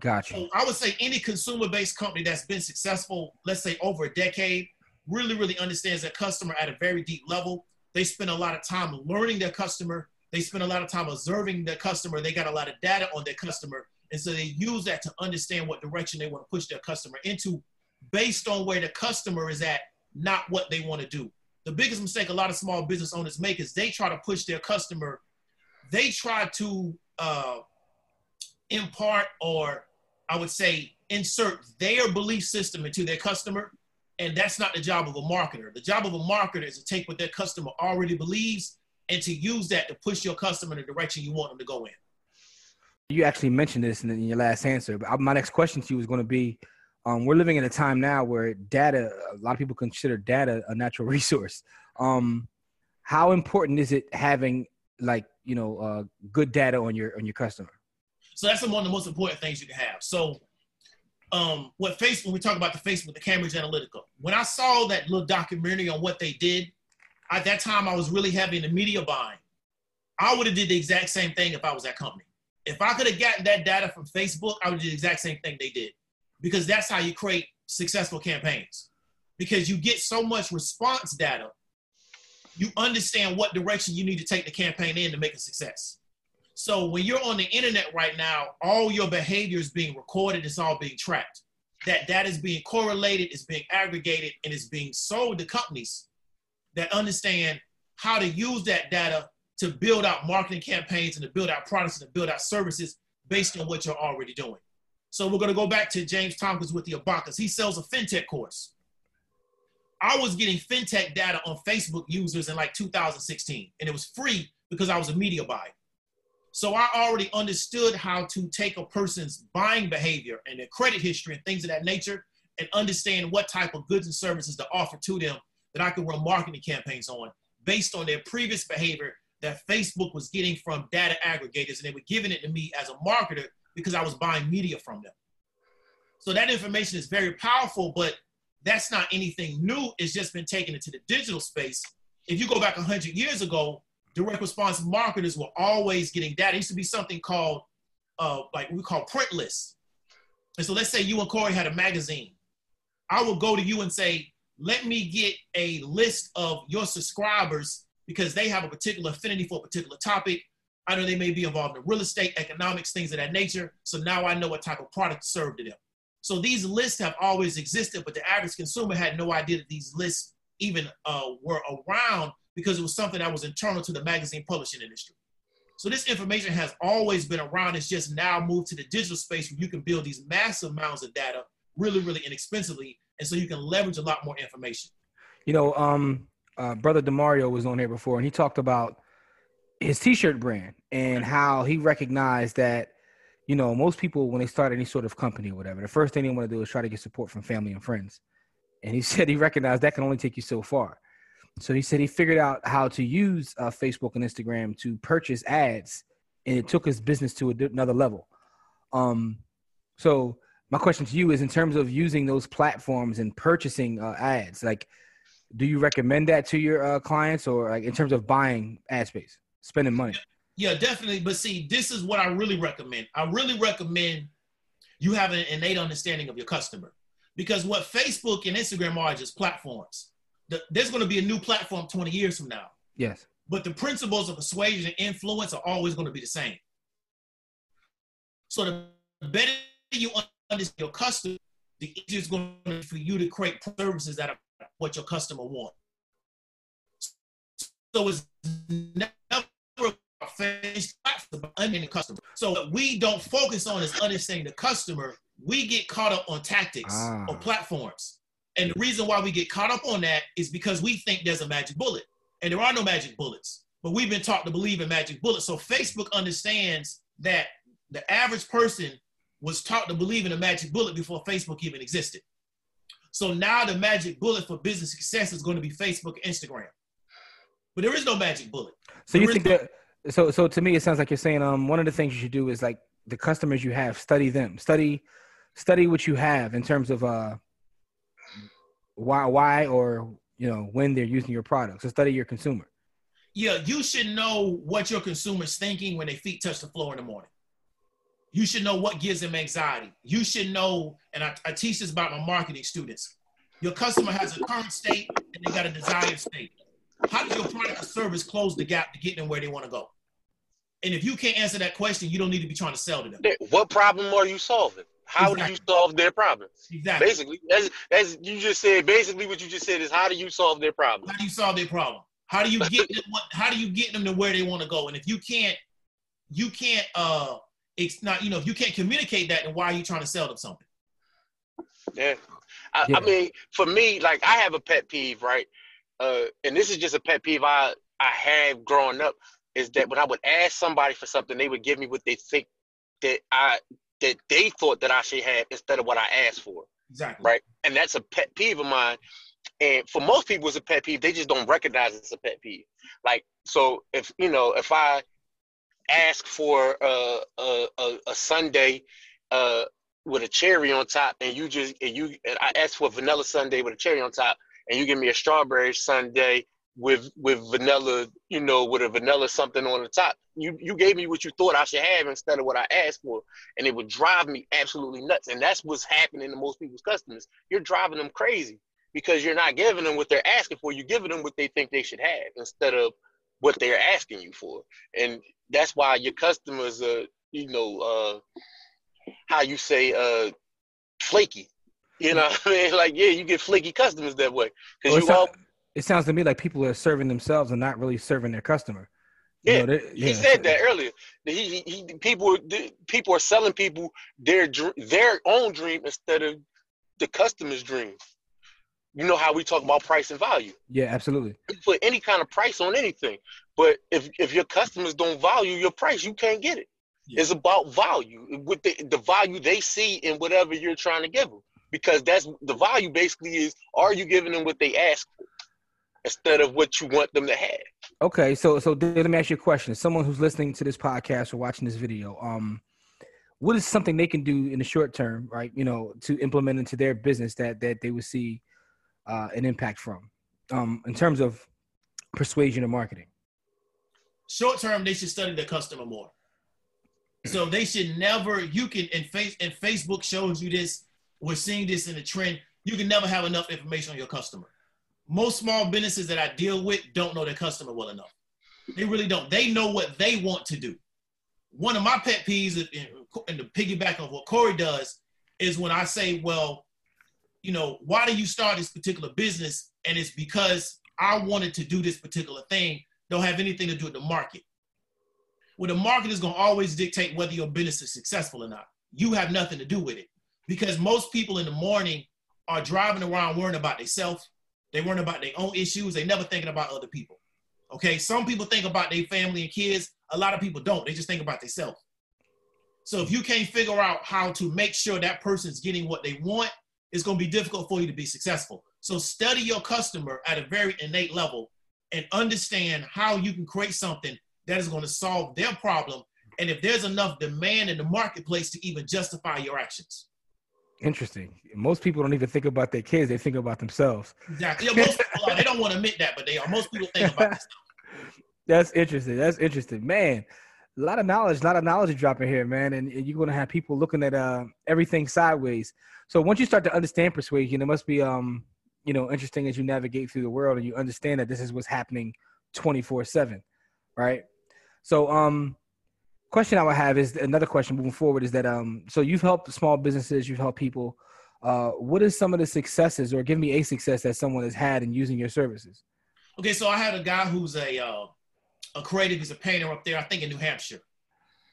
Gotcha. So I would say any consumer-based company that's been successful, let's say over a decade, really, really understands their customer at a very deep level. They spend a lot of time learning their customer. They spend a lot of time observing their customer. They got a lot of data on their customer. And so they use that to understand what direction they want to push their customer into based on where the customer is at, not what they want to do. The biggest mistake a lot of small business owners make is they try to push their customer, they try to uh, impart or I would say insert their belief system into their customer. And that's not the job of a marketer. The job of a marketer is to take what their customer already believes and to use that to push your customer in the direction you want them to go in. You actually mentioned this in your last answer, but my next question to you was going to be um, we're living in a time now where data, a lot of people consider data a natural resource. Um, how important is it having like, you know, uh, good data on your, on your customer? So that's one of the most important things you can have. So um, what Facebook, we talk about the Facebook, the Cambridge Analytica, when I saw that little documentary on what they did, at that time I was really heavy in the media buying. I would have did the exact same thing if I was that company. If I could have gotten that data from Facebook, I would do the exact same thing they did. Because that's how you create successful campaigns. Because you get so much response data, you understand what direction you need to take the campaign in to make a success. So when you're on the internet right now, all your behavior is being recorded, it's all being tracked. That data is being correlated, it's being aggregated, and it's being sold to companies that understand how to use that data to build out marketing campaigns and to build out products and to build out services based on what you're already doing. So we're to go back to James Tompkins with the Abacus. He sells a fintech course. I was getting fintech data on Facebook users in like 2016, and it was free because I was a media buyer. So I already understood how to take a person's buying behavior and their credit history and things of that nature and understand what type of goods and services to offer to them that I could run marketing campaigns on based on their previous behavior that Facebook was getting from data aggregators and they were giving it to me as a marketer because I was buying media from them. So that information is very powerful, but that's not anything new. It's just been taken into the digital space. If you go back 100 years ago, direct response marketers were always getting data. It used to be something called, uh, like we call print lists. And so let's say you and Corey had a magazine. I will go to you and say, let me get a list of your subscribers because they have a particular affinity for a particular topic. I know they may be involved in real estate, economics, things of that nature. So now I know what type of product to serve to them. So these lists have always existed, but the average consumer had no idea that these lists even uh, were around because it was something that was internal to the magazine publishing industry. So this information has always been around. It's just now moved to the digital space where you can build these massive amounts of data really, really inexpensively. And so you can leverage a lot more information. You know, um, uh, brother Demario was on here before and he talked about his t-shirt brand and how he recognized that, you know, most people, when they start any sort of company or whatever, the first thing they want to do is try to get support from family and friends. And he said he recognized that can only take you so far. So he said he figured out how to use uh, Facebook and Instagram to purchase ads, and it took his business to another level. Um, so my question to you is, in terms of using those platforms and purchasing uh, ads, like, do you recommend that to your uh, clients, or like in terms of buying ad space, spending money? Yeah, definitely. But see, this is what I really recommend. I really recommend you have an innate understanding of your customer, because what Facebook and Instagram are just platforms the, there's going to be a new platform 20 years from now. Yes. But the principles of persuasion and influence are always going to be the same. So the better you understand your customer, the easier it's going to be for you to create services that are what your customer wants. So it's never a face about understanding customer. So what we don't focus on is understanding the customer. We get caught up on tactics ah. or platforms. And the reason why we get caught up on that is because we think there's a magic bullet. And there are no magic bullets. But we've been taught to believe in magic bullets. So Facebook understands that the average person was taught to believe in a magic bullet before Facebook even existed. So now the magic bullet for business success is going to be Facebook and Instagram. But there is no magic bullet. So you think no- that so so to me it sounds like you're saying um one of the things you should do is like the customers you have, study them. Study study what you have in terms of uh why why or you know when they're using your product. So study your consumer. Yeah, you should know what your consumer's thinking when their feet touch the floor in the morning. You should know what gives them anxiety. You should know, and I, I teach this about my marketing students. Your customer has a current state and they got a desired state. How does your product or service close the gap to get them where they want to go? And if you can't answer that question, you don't need to be trying to sell to them. What problem are you solving? How exactly. do you solve their problems? Exactly. Basically, as, as you just said, basically what you just said is how do you solve their problem? How do you solve their problem? How do you get them? What, how do you get them to where they want to go? And if you can't, you can't. Uh, it's not. You know, if you can't communicate that, then why are you trying to sell them something? Yeah. I, yeah. I mean, for me, like I have a pet peeve, right? Uh, and this is just a pet peeve I I have growing up is that when I would ask somebody for something, they would give me what they think that I that they thought that I should have instead of what I asked for. Exactly. Right. And that's a pet peeve of mine. And for most people, it's a pet peeve. They just don't recognize it's a pet peeve. Like, so if you know, if I ask for a a, a, a sundae uh, with a cherry on top, and you just and you and I ask for a vanilla sundae with a cherry on top, and you give me a strawberry sundae with with vanilla, you know, with a vanilla something on the top. You you gave me what you thought I should have instead of what I asked for, and it would drive me absolutely nuts. And that's what's happening to most people's customers. You're driving them crazy because you're not giving them what they're asking for. You're giving them what they think they should have instead of what they're asking you for. And that's why your customers are, you know, uh, how you say, uh, flaky. You know, I mean, like yeah, you get flaky customers that way because well, you all it sounds to me like people are serving themselves and not really serving their customer. You yeah, know, yeah, he said that earlier. He, he, he, people, people are selling people their their own dream instead of the customer's dream. You know how we talk about price and value. Yeah, absolutely. You put any kind of price on anything, but if if your customers don't value your price, you can't get it. Yeah. It's about value with the the value they see in whatever you're trying to give them, because that's the value. Basically, is are you giving them what they ask for? Instead of what you want them to have. Okay, so so let me ask you a question. Someone who's listening to this podcast or watching this video, um, what is something they can do in the short term, right? You know, to implement into their business that that they would see uh, an impact from, um, in terms of persuasion and marketing. Short term, they should study the customer more. So they should never. You can and face and Facebook shows you this. We're seeing this in the trend. You can never have enough information on your customer most small businesses that I deal with don't know their customer well enough. They really don't. They know what they want to do. One of my pet peeves, and the piggyback of what Corey does, is when I say, well, you know, why do you start this particular business? And it's because I wanted to do this particular thing. Don't have anything to do with the market. Well, the market is going to always dictate whether your business is successful or not. You have nothing to do with it because most people in the morning are driving around worrying about themselves they worrying about their own issues. They never thinking about other people. Okay, some people think about their family and kids. A lot of people don't. They just think about themselves. So if you can't figure out how to make sure that person's getting what they want, it's going to be difficult for you to be successful. So study your customer at a very innate level and understand how you can create something that is going to solve their problem. And if there's enough demand in the marketplace to even justify your actions. Interesting. Most people don't even think about their kids; they think about themselves. Exactly. Yeah, most people, they don't want to admit that, but they are. Most people think about themselves. That's interesting. That's interesting, man. A lot of knowledge, a lot of knowledge dropping here, man. And, and you're gonna have people looking at uh, everything sideways. So once you start to understand persuasion, it must be um, you know, interesting as you navigate through the world and you understand that this is what's happening 24 seven, right? So um, question I would have is another question moving forward is that um so you've helped small businesses, you've helped people. Uh, what is some of the successes, or give me a success that someone has had in using your services? Okay, so I had a guy who's a uh, a creative, he's a painter up there, I think in New Hampshire,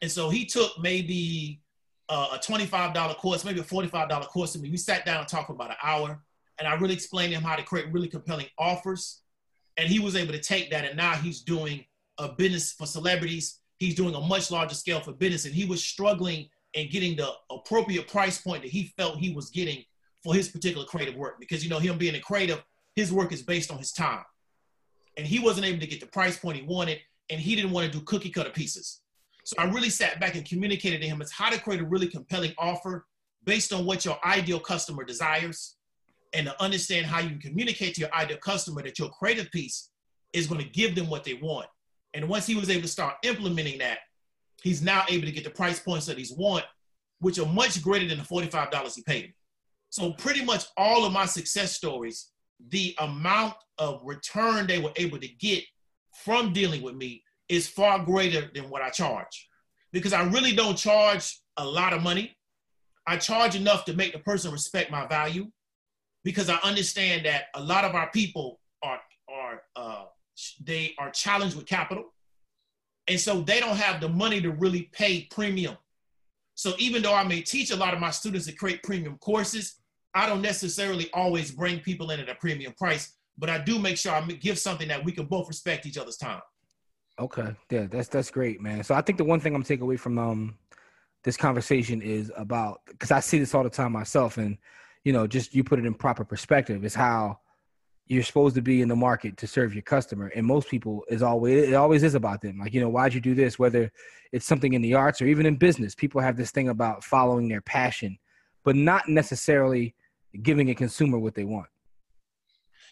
and so he took maybe uh, a twenty five dollar course, maybe a forty five dollar course with me. We sat down and talked for about an hour, and I really explained to him how to create really compelling offers, and he was able to take that, and now he's doing a business for celebrities he's doing a much larger scale for business and he was struggling and getting the appropriate price point that he felt he was getting for his particular creative work. Because you know him being a creative his work is based on his time. And he wasn't able to get the price point he wanted and he didn't want to do cookie cutter pieces. So i really sat back and communicated to him as how to create a really compelling offer based on what your ideal customer desires and to understand how you can communicate to your ideal customer that your creative piece is going to give them what they want and once he was able to start implementing that, he's now able to get the price points that he's want, which are much greater than the $45 he paid. So pretty much all of my success stories, the amount of return they were able to get from dealing with me is far greater than what I charge. Because I really don't charge a lot of money. I charge enough to make the person respect my value because I understand that a lot of our people are are uh, they are challenged with capital, and so they don't have the money to really pay premium. So even though I may teach a lot of my students to create premium courses, I don't necessarily always bring people in at a premium price, but I do make sure I give something that we can both respect each other's time. Okay, yeah, that's that's great, man. So I think the one thing I'm taking away from um this conversation is about because I see this all the time myself, and you know, just you put it in proper perspective is how you're supposed to be in the market to serve your customer. And most people is always it always is about them. Like, you know, why'd you do this? Whether it's something in the arts or even in business, people have this thing about following their passion, but not necessarily giving a consumer what they want.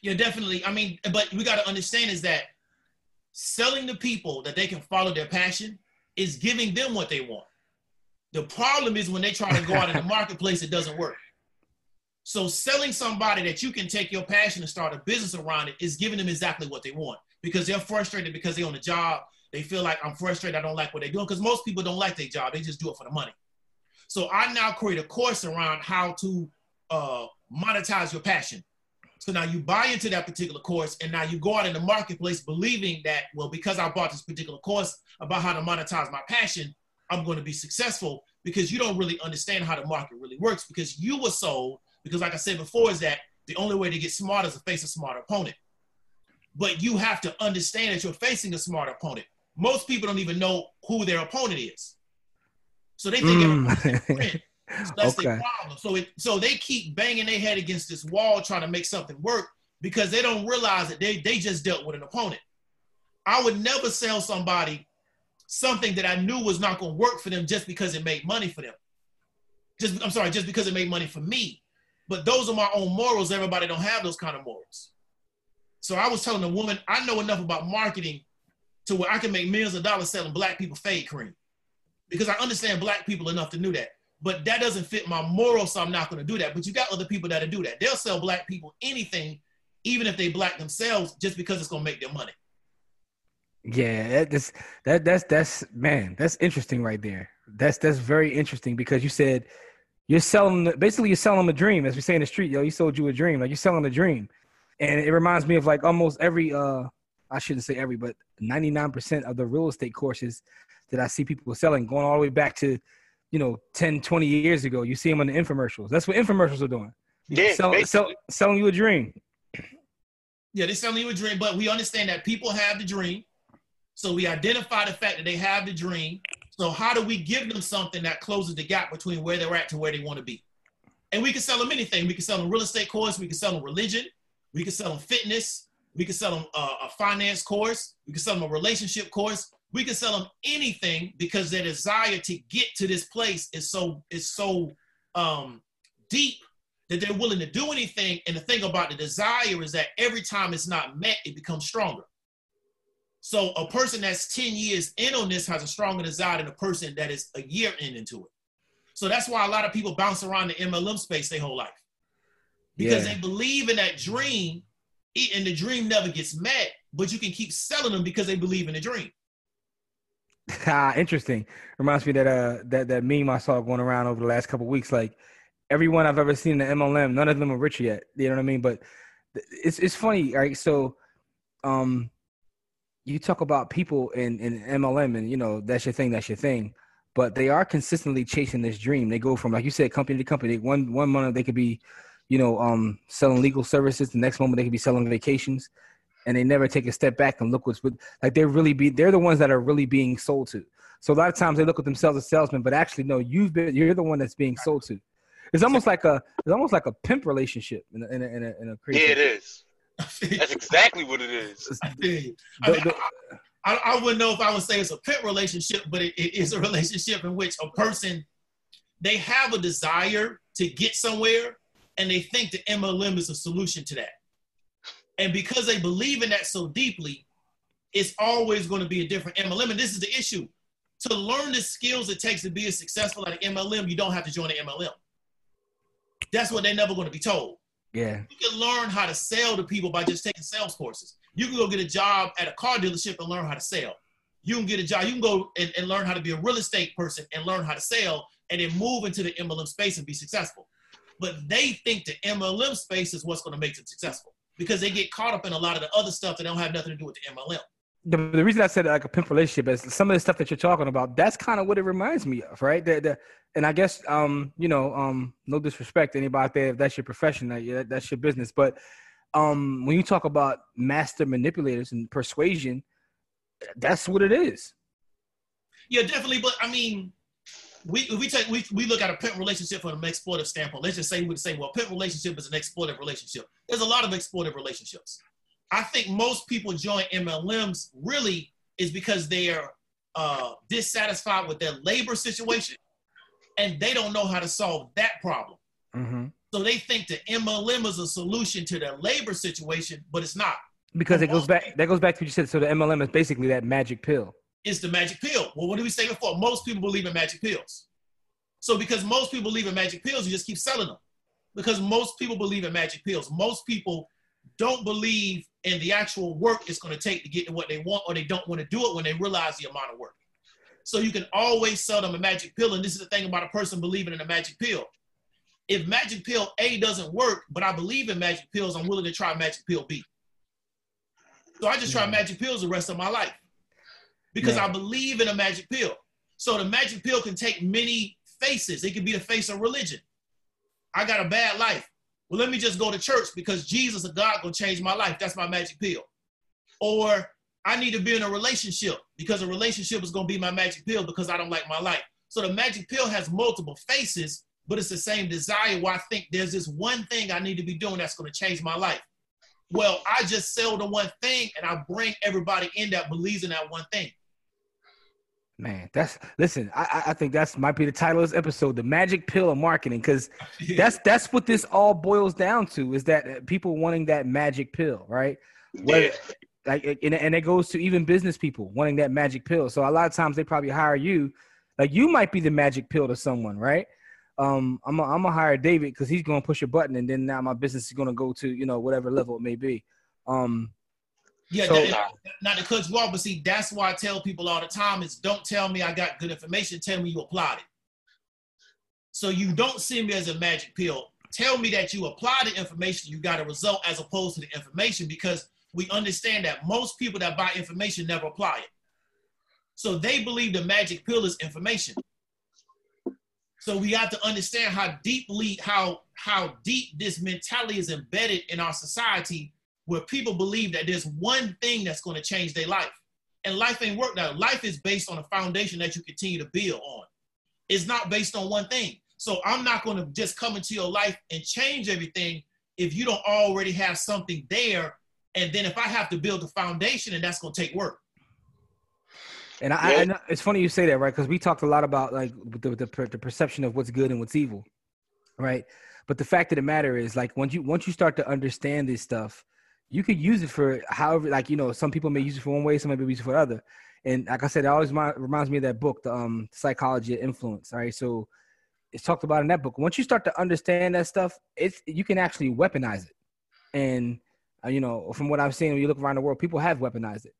Yeah, definitely. I mean, but we got to understand is that selling to people that they can follow their passion is giving them what they want. The problem is when they try to go out in the marketplace, it doesn't work. So selling somebody that you can take your passion and start a business around it is giving them exactly what they want because they're frustrated because they're on a job. They feel like I'm frustrated. I don't like what they're doing because most people don't like their job. They just do it for the money. So I now create a course around how to uh, monetize your passion. So now you buy into that particular course and now you go out in the marketplace believing that, well, because I bought this particular course about how to monetize my passion, I'm going to be successful because you don't really understand how the market really works because you were sold because, like I said before, is that the only way to get smart is to face a smart opponent. But you have to understand that you're facing a smart opponent. Most people don't even know who their opponent is. So they think mm. so that's okay. their problem. So it, so they keep banging their head against this wall trying to make something work because they don't realize that they, they just dealt with an opponent. I would never sell somebody something that I knew was not going to work for them just because it made money for them. Just I'm sorry, just because it made money for me. But those are my own morals. Everybody don't have those kind of morals. So I was telling the woman, I know enough about marketing to where I can make millions of dollars selling black people fade cream because I understand black people enough to know that. But that doesn't fit my morals, so I'm not going to do that. But you got other people that'll do that. They'll sell black people anything, even if they black themselves, just because it's going to make them money. Yeah, that's that that's that's man, that's interesting right there. That's that's very interesting because you said you're selling basically you're selling them a dream, as we say in the street, yo. You sold you a dream, like you're selling a dream, and it reminds me of like almost every uh I shouldn't say every, but 99% of the real estate courses that I see people selling going all the way back to, you know, 10, 20 years ago. You see them on the infomercials. That's what infomercials are doing. Yeah, sell, sell, selling you a dream. Yeah, they're selling you a dream, but we understand that people have the dream. So we identify the fact that they have the dream. So how do we give them something that closes the gap between where they're at to where they want to be? And we can sell them anything. We can sell them real estate course. We can sell them religion. We can sell them fitness. We can sell them a, a finance course. We can sell them a relationship course. We can sell them anything because their desire to get to this place is so is so um, deep that they're willing to do anything. And the thing about the desire is that every time it's not met, it becomes stronger. So a person that's 10 years in on this has a stronger desire than a person that is a year in into it. So that's why a lot of people bounce around the MLM space their whole life. Because yeah. they believe in that dream, and the dream never gets met, but you can keep selling them because they believe in the dream. ah, interesting. Reminds me that uh that that meme I saw going around over the last couple weeks. Like everyone I've ever seen in the MLM, none of them are rich yet. You know what I mean? But it's it's funny, right? So, um, you talk about people in, in MLM and you know that's your thing, that's your thing. But they are consistently chasing this dream. They go from like you said, company to company. One one month they could be, you know, um, selling legal services. The next moment they could be selling vacations, and they never take a step back and look what's with like they're really be they're the ones that are really being sold to. So a lot of times they look at themselves as salesmen, but actually no, you've been you're the one that's being sold to. It's almost like a it's almost like a pimp relationship in a in a, in a, in a crazy. Yeah, it is. That's exactly what it is. I, mean, I, I, wouldn't know if I would say it's a pet relationship, but it, it is a relationship in which a person they have a desire to get somewhere, and they think the MLM is a solution to that. And because they believe in that so deeply, it's always going to be a different MLM. And this is the issue. to learn the skills it takes to be as successful at an MLM, you don't have to join an MLM. That's what they're never going to be told. Yeah. You can learn how to sell to people by just taking sales courses. You can go get a job at a car dealership and learn how to sell. You can get a job. You can go and, and learn how to be a real estate person and learn how to sell and then move into the MLM space and be successful. But they think the MLM space is what's going to make them successful because they get caught up in a lot of the other stuff that don't have nothing to do with the MLM. The, the reason I said like a pimp relationship is some of the stuff that you're talking about. That's kind of what it reminds me of, right? The, the, and I guess, um, you know, um, no disrespect to anybody out there if that's your profession, that, that's your business. But um, when you talk about master manipulators and persuasion, that's what it is. Yeah, definitely. But I mean, we we take we, we look at a pimp relationship from an exploitive standpoint. Let's just say we would say, well, pimp relationship is an exploitive relationship. There's a lot of exploitive relationships. I think most people join MLMs really is because they are uh, dissatisfied with their labor situation, and they don't know how to solve that problem. Mm-hmm. So they think the MLM is a solution to their labor situation, but it's not. Because it goes back. That goes back to what you said. So the MLM is basically that magic pill is the magic pill. Well, what did we say before? Most people believe in magic pills. So because most people believe in magic pills, you just keep selling them. Because most people believe in magic pills. Most people don't believe in the actual work it's going to take to get to what they want, or they don't want to do it when they realize the amount of work. So you can always sell them a magic pill. And this is the thing about a person believing in a magic pill. If magic pill A doesn't work, but I believe in magic pills, I'm willing to try magic pill B. So I just try magic pills the rest of my life because yeah. I believe in a magic pill. So the magic pill can take many faces. It could be the face of religion. I got a bad life. Well, let me just go to church because Jesus or God gonna change my life. That's my magic pill. Or I need to be in a relationship because a relationship is gonna be my magic pill because I don't like my life. So the magic pill has multiple faces, but it's the same desire where I think there's this one thing I need to be doing that's gonna change my life. Well, I just sell the one thing and I bring everybody in that believes in that one thing. Man, that's listen. I, I think that's might be the title of this episode, "The Magic Pill of Marketing," because yeah. that's that's what this all boils down to is that uh, people wanting that magic pill, right? Whether, yeah. Like, and, and it goes to even business people wanting that magic pill. So a lot of times they probably hire you, like you might be the magic pill to someone, right? Um, I'm gonna I'm gonna hire David because he's gonna push a button, and then now my business is gonna go to you know whatever level it may be. Um, yeah, so, that, not to cut you off, but see, that's why I tell people all the time is don't tell me I got good information, tell me you applied it. So you don't see me as a magic pill. Tell me that you apply the information, you got a result as opposed to the information because we understand that most people that buy information never apply it. So they believe the magic pill is information. So we have to understand how deeply, how how deep this mentality is embedded in our society where people believe that there's one thing that's going to change their life. And life ain't worked out. Life is based on a foundation that you continue to build on. It's not based on one thing. So I'm not going to just come into your life and change everything if you don't already have something there. And then if I have to build a foundation, and that's going to take work. And I, yeah. I, it's funny you say that, right? Because we talked a lot about like the, the, the perception of what's good and what's evil, right? But the fact of the matter is, like once you once you start to understand this stuff, you could use it for however, like you know, some people may use it for one way, some may use it for other. And like I said, it always reminds me of that book, the um, Psychology of Influence. All right, so it's talked about in that book. Once you start to understand that stuff, it's you can actually weaponize it. And uh, you know, from what I've seen, when you look around the world, people have weaponized it.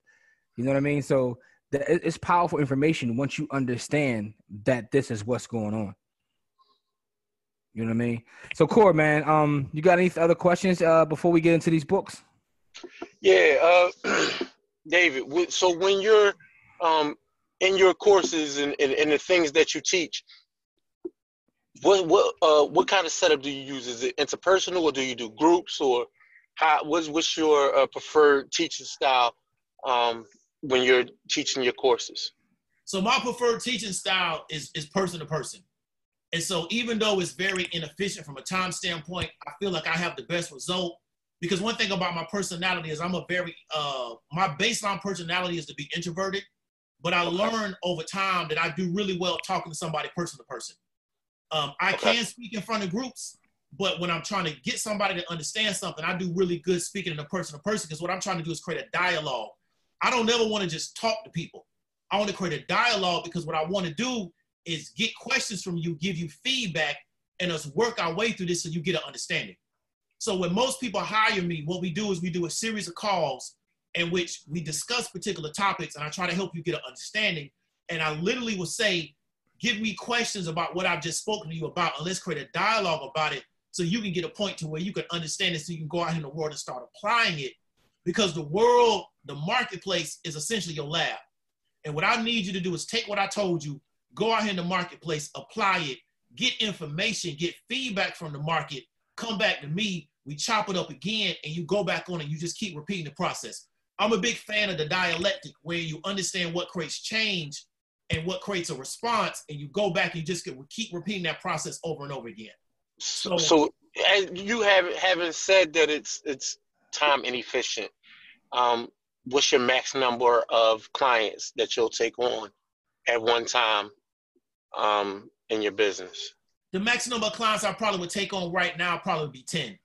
You know what I mean? So it's powerful information once you understand that this is what's going on. You know what I mean? So, Core, man, um, you got any other questions uh, before we get into these books? Yeah, uh, David. So when you're um, in your courses and, and, and, the things that you teach, what what uh, what kind of setup do you use? Is it interpersonal, or do you do groups, or how? What's what's your uh, preferred teaching style um, when you're teaching your courses? So my preferred teaching style is is person to person. And so even though it's very inefficient from a time standpoint, I feel like I have the best result because one thing about my personality is I'm a very uh, my baseline personality is to be introverted, but I learned over time that I do really well talking to somebody person to person. Um, I okay. can speak in front of groups, but when I'm trying to get somebody to understand something, I do really good speaking in a person to person because what I'm trying to do is create a dialogue. I don't ever want to just talk to people. I want to create a dialogue because what I want to do is get questions from you, give you feedback, and us work our way through this so you get an understanding. So when most people hire me, what we do is we do a series of calls in which we discuss particular topics and I try to help you get an understanding. And I literally will say, give me questions about what I've just spoken to you about, and let's create a dialogue about it so you can get a point to where you can understand it so you can go out in the world and start applying it. Because the world, the marketplace is essentially your lab. And what I need you to do is take what I told you, go out in the marketplace, apply it, get information, get feedback from the market, come back to me, we chop it up again, and you go back on it. You just keep repeating the process. I'm a big fan of the dialectic where you understand what creates change and what creates a response, and you go back and you just keep repeating that process over and over again. So, so you have haven't said that it's it's time inefficient. Um, what's your max number of clients that you'll take on at one time um, in your business? The max number of clients I probably would take on right now probably be ten.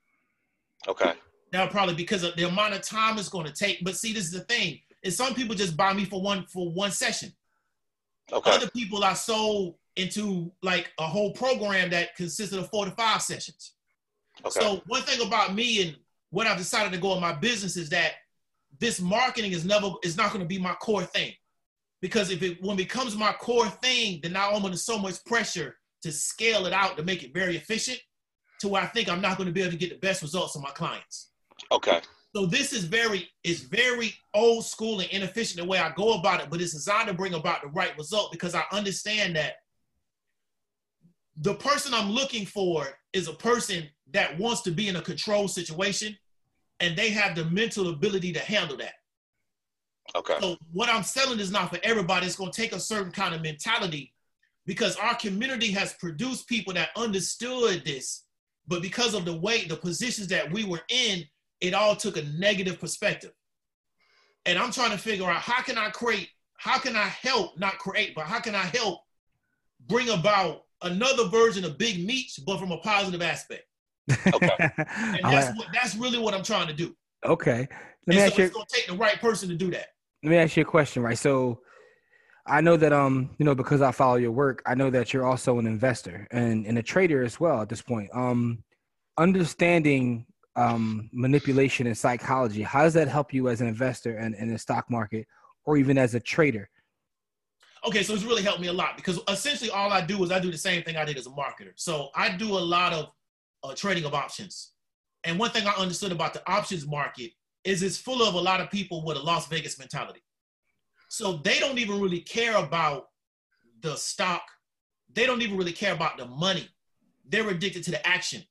Okay. That'll probably because of the amount of time it's going to take. But see, this is the thing: is some people just buy me for one for one session. Okay. Other people I sold into like a whole program that consisted of four to five sessions. Okay. So one thing about me and what I've decided to go in my business is that this marketing is never is not going to be my core thing. Because if it when it becomes my core thing, then now I'm under so much pressure to scale it out to make it very efficient to where I think I'm not going to be able to get the best results on my clients. Okay. So this is very is very old school and inefficient the way I go about it, but it's designed to bring about the right result because I understand that the person I'm looking for is a person that wants to be in a control situation and they have the mental ability to handle that. Okay. So what I'm selling is not for everybody. It's going to take a certain kind of mentality because our community has produced people that understood this, but because of the way the positions that we were in, it all took a negative perspective. And I'm trying to figure out how can I create, how can I help, not create, but how can I help bring about another version of Big Meech, but from a positive aspect. Okay. and that's what, that's really what I'm trying to do. Okay. Let me ask so you, it's gonna take the right person to do that. Let me ask you a question, right? So I know that um, you know, because I follow your work, I know that you're also an investor and, and a trader as well at this point. Um understanding um manipulation and psychology, how does that help you as an investor and in the stock market or even as a trader? okay, so it's really helped me a lot because essentially all I do is I do the same thing I did as a marketer. So I do a lot of uh, trading of options. And one thing I understood about the options market is it's full of a lot of people with a Las Vegas mentality. So they don't even really care about the stock. They don't even really care about the money. They're addicted to the action,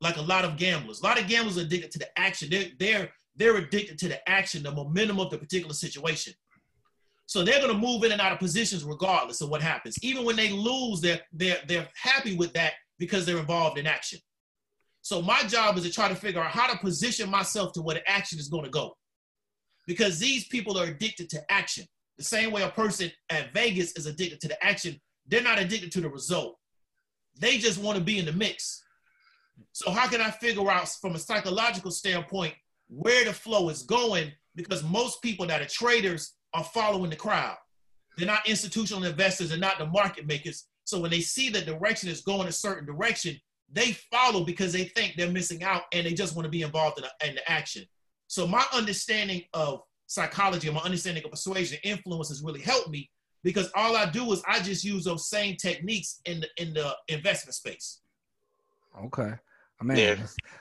like a lot of gamblers. A lot of gamblers are addicted to the action. They're, they're, they're addicted to the action, the momentum of the particular situation. So they're going to move in and out of positions regardless of what happens. Even when they lose, they're, they're, they're happy with that because they're involved in action. So my job is to try to figure out how to position myself to where the action is going to go. Because these people are addicted to action. The same way a person at Vegas is addicted to the action, they're not addicted to the result. They just want to be in the mix. So how can I figure out from a psychological standpoint where the flow is going? Because most people that are traders are following the crowd. They're not institutional investors and not the market makers. So when they see the direction is going a certain direction, they follow because they think they're missing out and they just want to be involved in, a, in the action. So my understanding of psychology and my understanding of persuasion influence has really helped me because all I do is I just use those same techniques in the in the investment space. Okay. I mean, yeah.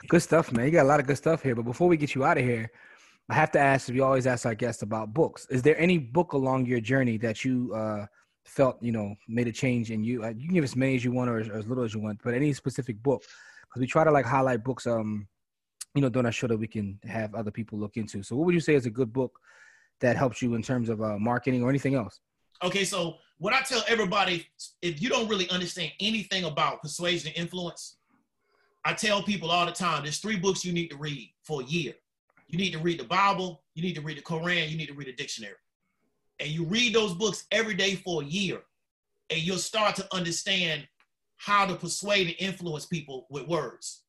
good stuff, man. You got a lot of good stuff here. But before we get you out of here, I have to ask. We always ask our guests about books. Is there any book along your journey that you uh, felt you know made a change in you? Uh, you can give as many as you want or as, or as little as you want, but any specific book because we try to like highlight books. Um, you know, during our show that we can have other people look into. So, what would you say is a good book that helps you in terms of uh, marketing or anything else? Okay, so what I tell everybody, if you don't really understand anything about persuasion and influence, I tell people all the time, there's three books you need to read for a year. You need to read the Bible, you need to read the Quran, you need to read a dictionary. And you read those books every day for a year, and you'll start to understand how to persuade and influence people with words.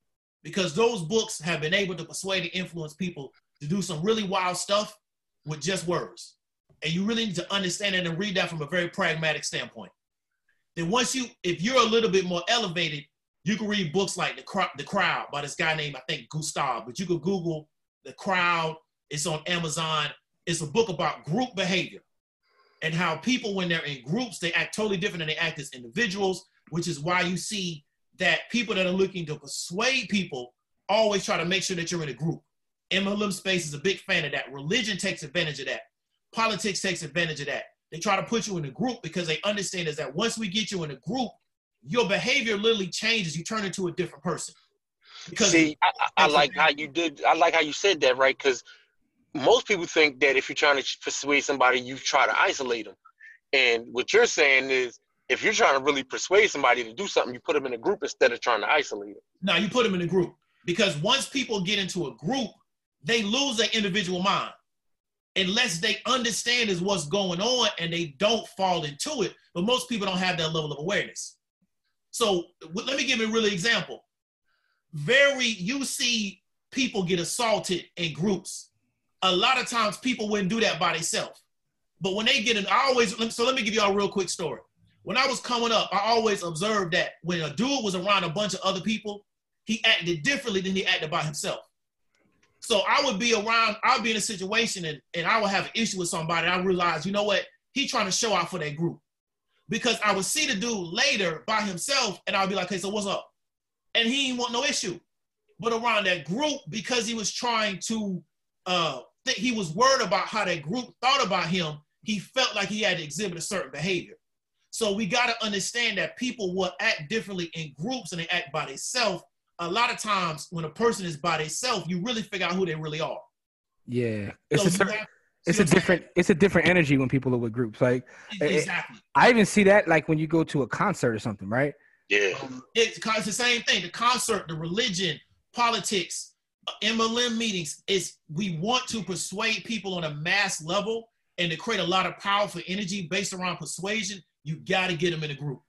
Because those books have been able to persuade and influence people to do some really wild stuff with just words. and you really need to understand it and read that from a very pragmatic standpoint. Then once you, if you're a little bit more elevated, you can read books like the, the Crowd by this guy named I think Gustav. But you could Google the Crowd. It's on Amazon. It's a book about group behavior and how people, when they're in groups, they act totally different than they act as individuals. Which is why you see that people that are looking to persuade people always try to make sure that you're in a group. MLM space is a big fan of that. Religion takes advantage of that. Politics takes advantage of that. They try to put you in a group because they understand is that once we get you in a group, your behavior literally changes. You turn into a different person. Because See, I, I like how you did. I like how you said that, right? Because most people think that if you're trying to persuade somebody, you try to isolate them. And what you're saying is, if you're trying to really persuade somebody to do something, you put them in a group instead of trying to isolate them. No, you put them in a group because once people get into a group, they lose their individual mind unless they understand is what's going on and they don't fall into it. But most people don't have that level of awareness. So let me give you a really example. Very, you see people get assaulted in groups. A lot of times people wouldn't do that by themselves. But when they get in, I always, so let me give you all a real quick story. When I was coming up, I always observed that when a dude was around a bunch of other people, he acted differently than he acted by himself. So I would be around, I'd be in a situation and, and I would have an issue with somebody. I realized, you know what? He trying to show out for that group. Because I would see the dude later by himself and I'd be like, hey, so what's up? And he didn't want no issue. But around that group, because he was trying to, uh, th- he was worried about how that group thought about him, he felt like he had to exhibit a certain behavior. So we got to understand that people will act differently in groups and they act by themselves a lot of times when a person is by themselves, you really figure out who they really are. Yeah, it's so a certain, have, it's a different it's a different energy when people are with groups. Like exactly, I even see that like when you go to a concert or something, right? Yeah, um, it's, it's the same thing. The concert, the religion, politics, uh, MLM meetings. Is we want to persuade people on a mass level and to create a lot of powerful energy based around persuasion. You got to get them in a group.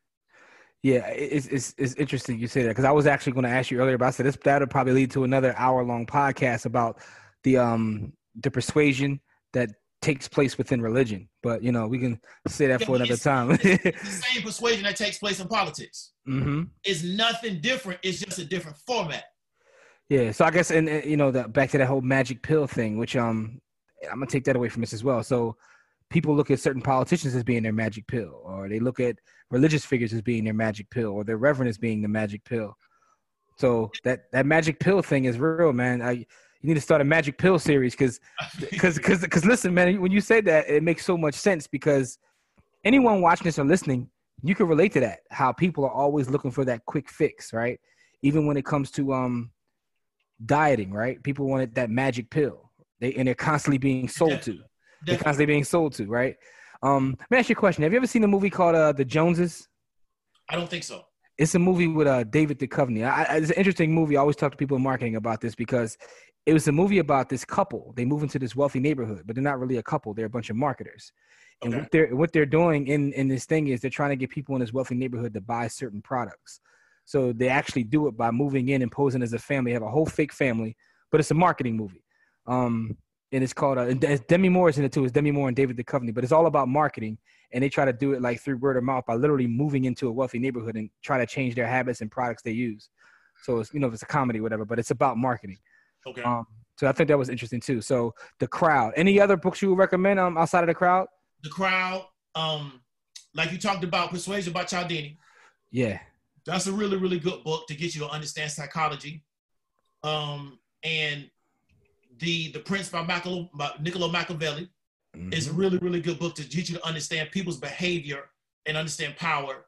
Yeah, it's it's, it's interesting you say that because I was actually going to ask you earlier, but I said this that'll probably lead to another hour long podcast about the um the persuasion that takes place within religion. But you know, we can say that for another time. it's the same persuasion that takes place in politics. Mm-hmm. It's nothing different. It's just a different format. Yeah. So I guess, and, and you know, the, back to that whole magic pill thing, which um, I'm gonna take that away from us as well. So people look at certain politicians as being their magic pill, or they look at religious figures as being their magic pill, or their reverend as being the magic pill. So that that magic pill thing is real, man. I, you need to start a magic pill series because because because because listen, man, when you say that, it makes so much sense because anyone watching this or listening, you can relate to that. How people are always looking for that quick fix, right? Even when it comes to um dieting, right? People want that magic pill. They and they're constantly being sold to. Definitely. because they're being sold to, right? Um, let me ask you a question. Have you ever seen a movie called uh, The Joneses? I don't think so. It's a movie with uh, David Duchovny. I, I, it's an interesting movie. I always talk to people in marketing about this because it was a movie about this couple. They move into this wealthy neighborhood, but they're not really a couple. They're a bunch of marketers. And what they're what they're doing in in this thing is they're trying to get people in this wealthy neighborhood to buy certain products. So they actually do it by moving in and posing as a family. They have a whole fake family, but it's a marketing movie. Um, and it's called uh, and Demi Moore is in it too. It's Demi Moore and David Duchovny, but it's all about marketing, and they try to do it like through word of mouth by literally moving into a wealthy neighborhood and try to change their habits and products they use. So it's you know if it's a comedy, whatever, but it's about marketing. Okay. Um, so I think that was interesting too. So the crowd. Any other books you would recommend um outside of the crowd? The crowd. Um, like you talked about Persuasion by Cialdini. Yeah. That's a really really good book to get you to understand psychology. Um, and the the Prince by, by Niccolo Machiavelli mm-hmm. is a really really good book to teach you to understand people's behavior and understand power.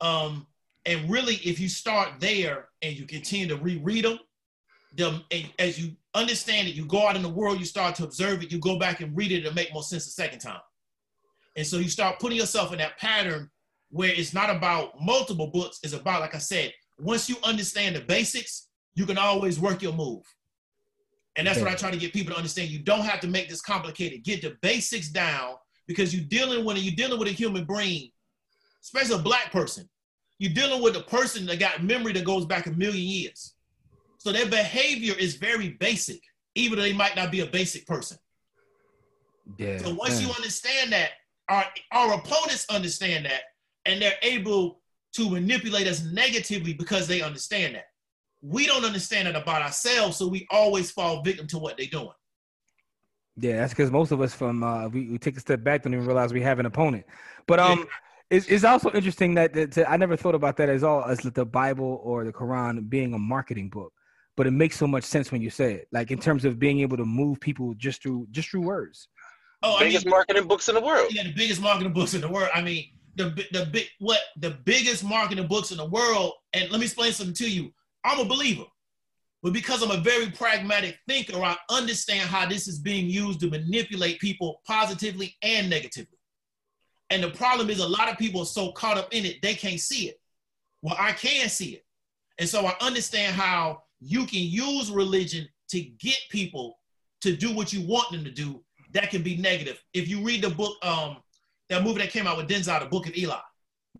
Um, and really, if you start there and you continue to reread them, them and as you understand it, you go out in the world, you start to observe it, you go back and read it to make more sense the second time. And so you start putting yourself in that pattern where it's not about multiple books, it's about, like I said, once you understand the basics, you can always work your move. And that's what I try to get people to understand. You don't have to make this complicated. Get the basics down because you're dealing with you're dealing with a human brain, especially a black person. You're dealing with a person that got memory that goes back a million years. So their behavior is very basic, even though they might not be a basic person. Yeah. So once you understand that, our our opponents understand that, and they're able to manipulate us negatively because they understand that. We don't understand it about ourselves, so we always fall victim to what they're doing. Yeah, that's because most of us from uh, we, we take a step back, don't even realize we have an opponent. But um, it's, it's also interesting that, that I never thought about that as all as the Bible or the Quran being a marketing book, but it makes so much sense when you say it, like in terms of being able to move people just through just through words. Oh, biggest I mean, marketing books in the world. Yeah, the biggest marketing books in the world. I mean, the the big what the biggest marketing books in the world. And let me explain something to you. I'm a believer. But because I'm a very pragmatic thinker, I understand how this is being used to manipulate people positively and negatively. And the problem is a lot of people are so caught up in it, they can't see it. Well, I can see it. And so I understand how you can use religion to get people to do what you want them to do. That can be negative. If you read the book, um, that movie that came out with Denzel, the Book of Eli.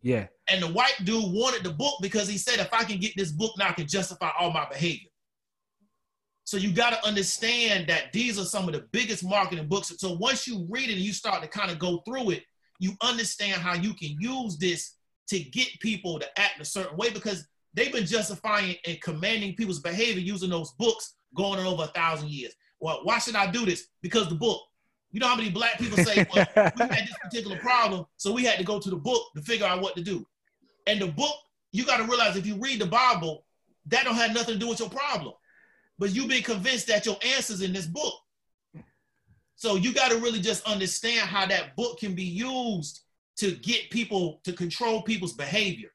Yeah. And the white dude wanted the book because he said, if I can get this book now, I can justify all my behavior. So you got to understand that these are some of the biggest marketing books. So once you read it and you start to kind of go through it, you understand how you can use this to get people to act a certain way because they've been justifying and commanding people's behavior using those books going on over a thousand years. Well, why should I do this? Because the book. You know how many black people say, well, we had this particular problem, so we had to go to the book to figure out what to do. And the book, you got to realize if you read the Bible, that don't have nothing to do with your problem but you've been convinced that your answer's in this book. So you got to really just understand how that book can be used to get people to control people's behavior.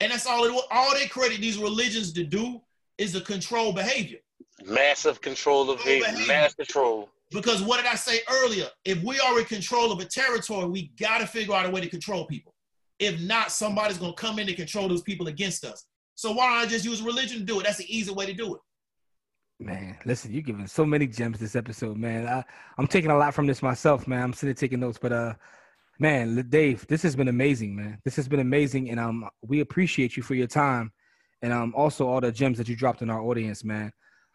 And that's all it all they credit these religions to do is to control behavior. Massive control of behavior, behavior. mass control. Because what did I say earlier? If we are in control of a territory, we got to figure out a way to control people. If not, somebody's to come in and control those people against us. So why don't I just use religion to do it? That's the easy way to do it. Man, listen, you're giving so many gems this episode, man. I, I'm taking a lot from this myself, man. I'm sitting taking notes, but uh, man, Dave, this has been amazing, man. This has been amazing, and um, we appreciate you for your time, and um, also all the gems that you dropped in our audience, man.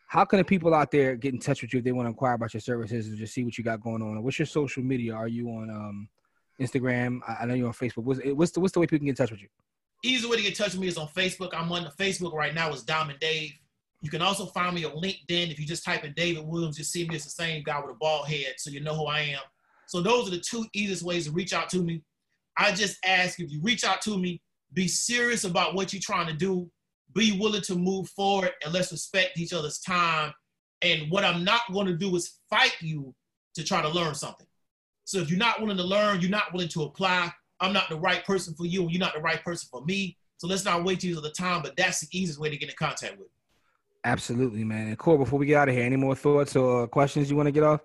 How can the people out there get in touch with you if they want to inquire about your services and just see what you got going on? What's your social media? Are you on um, Instagram? I, I know you're on Facebook. What's, what's the what's the way people can get in touch with you? Easy way to get in touch with me is on Facebook. I'm on the Facebook right now. Is Diamond Dave. You can also find me on LinkedIn. If you just type in David Williams, you'll see me as the same guy with a bald head, so you know who I am. So those are the two easiest ways to reach out to me. I just ask if you reach out to me, be serious about what you're trying to do, be willing to move forward, and let's respect each other's time. And what I'm not going to do is fight you to try to learn something. So if you're not willing to learn, you're not willing to apply. I'm not the right person for you, and you're not the right person for me. So let's not wait till the time. But that's the easiest way to get in contact with. Absolutely, man. And Core, before we get out of here, any more thoughts or questions you want to get off?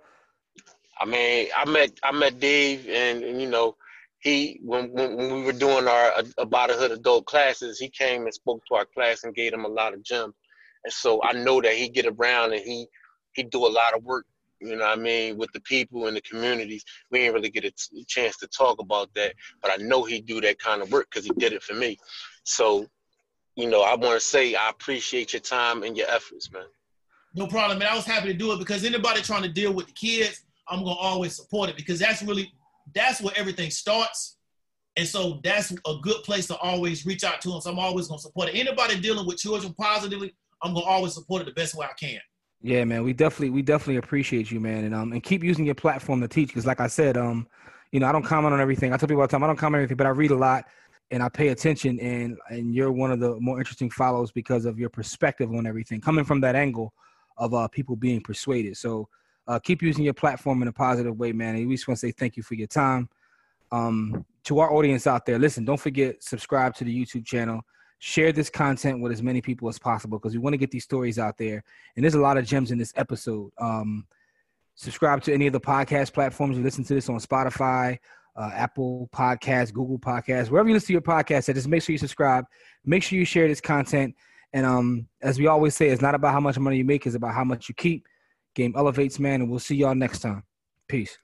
I mean, I met I met Dave, and, and you know, he when, when, when we were doing our uh, Buy The Hood adult classes, he came and spoke to our class and gave them a lot of gems. And so I know that he get around and he he do a lot of work. You know what I mean with the people in the communities. We ain't really get a t- chance to talk about that, but I know he do that kind of work because he did it for me. So you know, I want to say I appreciate your time and your efforts, man. No problem, man. I was happy to do it because anybody trying to deal with the kids, I'm gonna always support it because that's really that's where everything starts. And so that's a good place to always reach out to them. So I'm always gonna support it. Anybody dealing with children positively, I'm gonna always support it the best way I can. Yeah, man. We definitely we definitely appreciate you, man. And um and keep using your platform to teach because like I said, um, you know, I don't comment on everything. I tell people all the time I don't comment on everything, but I read a lot and I pay attention and and you're one of the more interesting follows because of your perspective on everything coming from that angle of uh, people being persuaded. So uh, keep using your platform in a positive way, man. And we just want to say thank you for your time. Um, to our audience out there, listen, don't forget subscribe to the YouTube channel. Share this content with as many people as possible because we want to get these stories out there. And there's a lot of gems in this episode. Um, subscribe to any of the podcast platforms. You listen to this on Spotify, uh, Apple Podcasts, Google Podcasts, wherever you listen to your podcast, just make sure you subscribe. Make sure you share this content. And um, as we always say, it's not about how much money you make, it's about how much you keep. Game elevates, man, and we'll see y'all next time. Peace.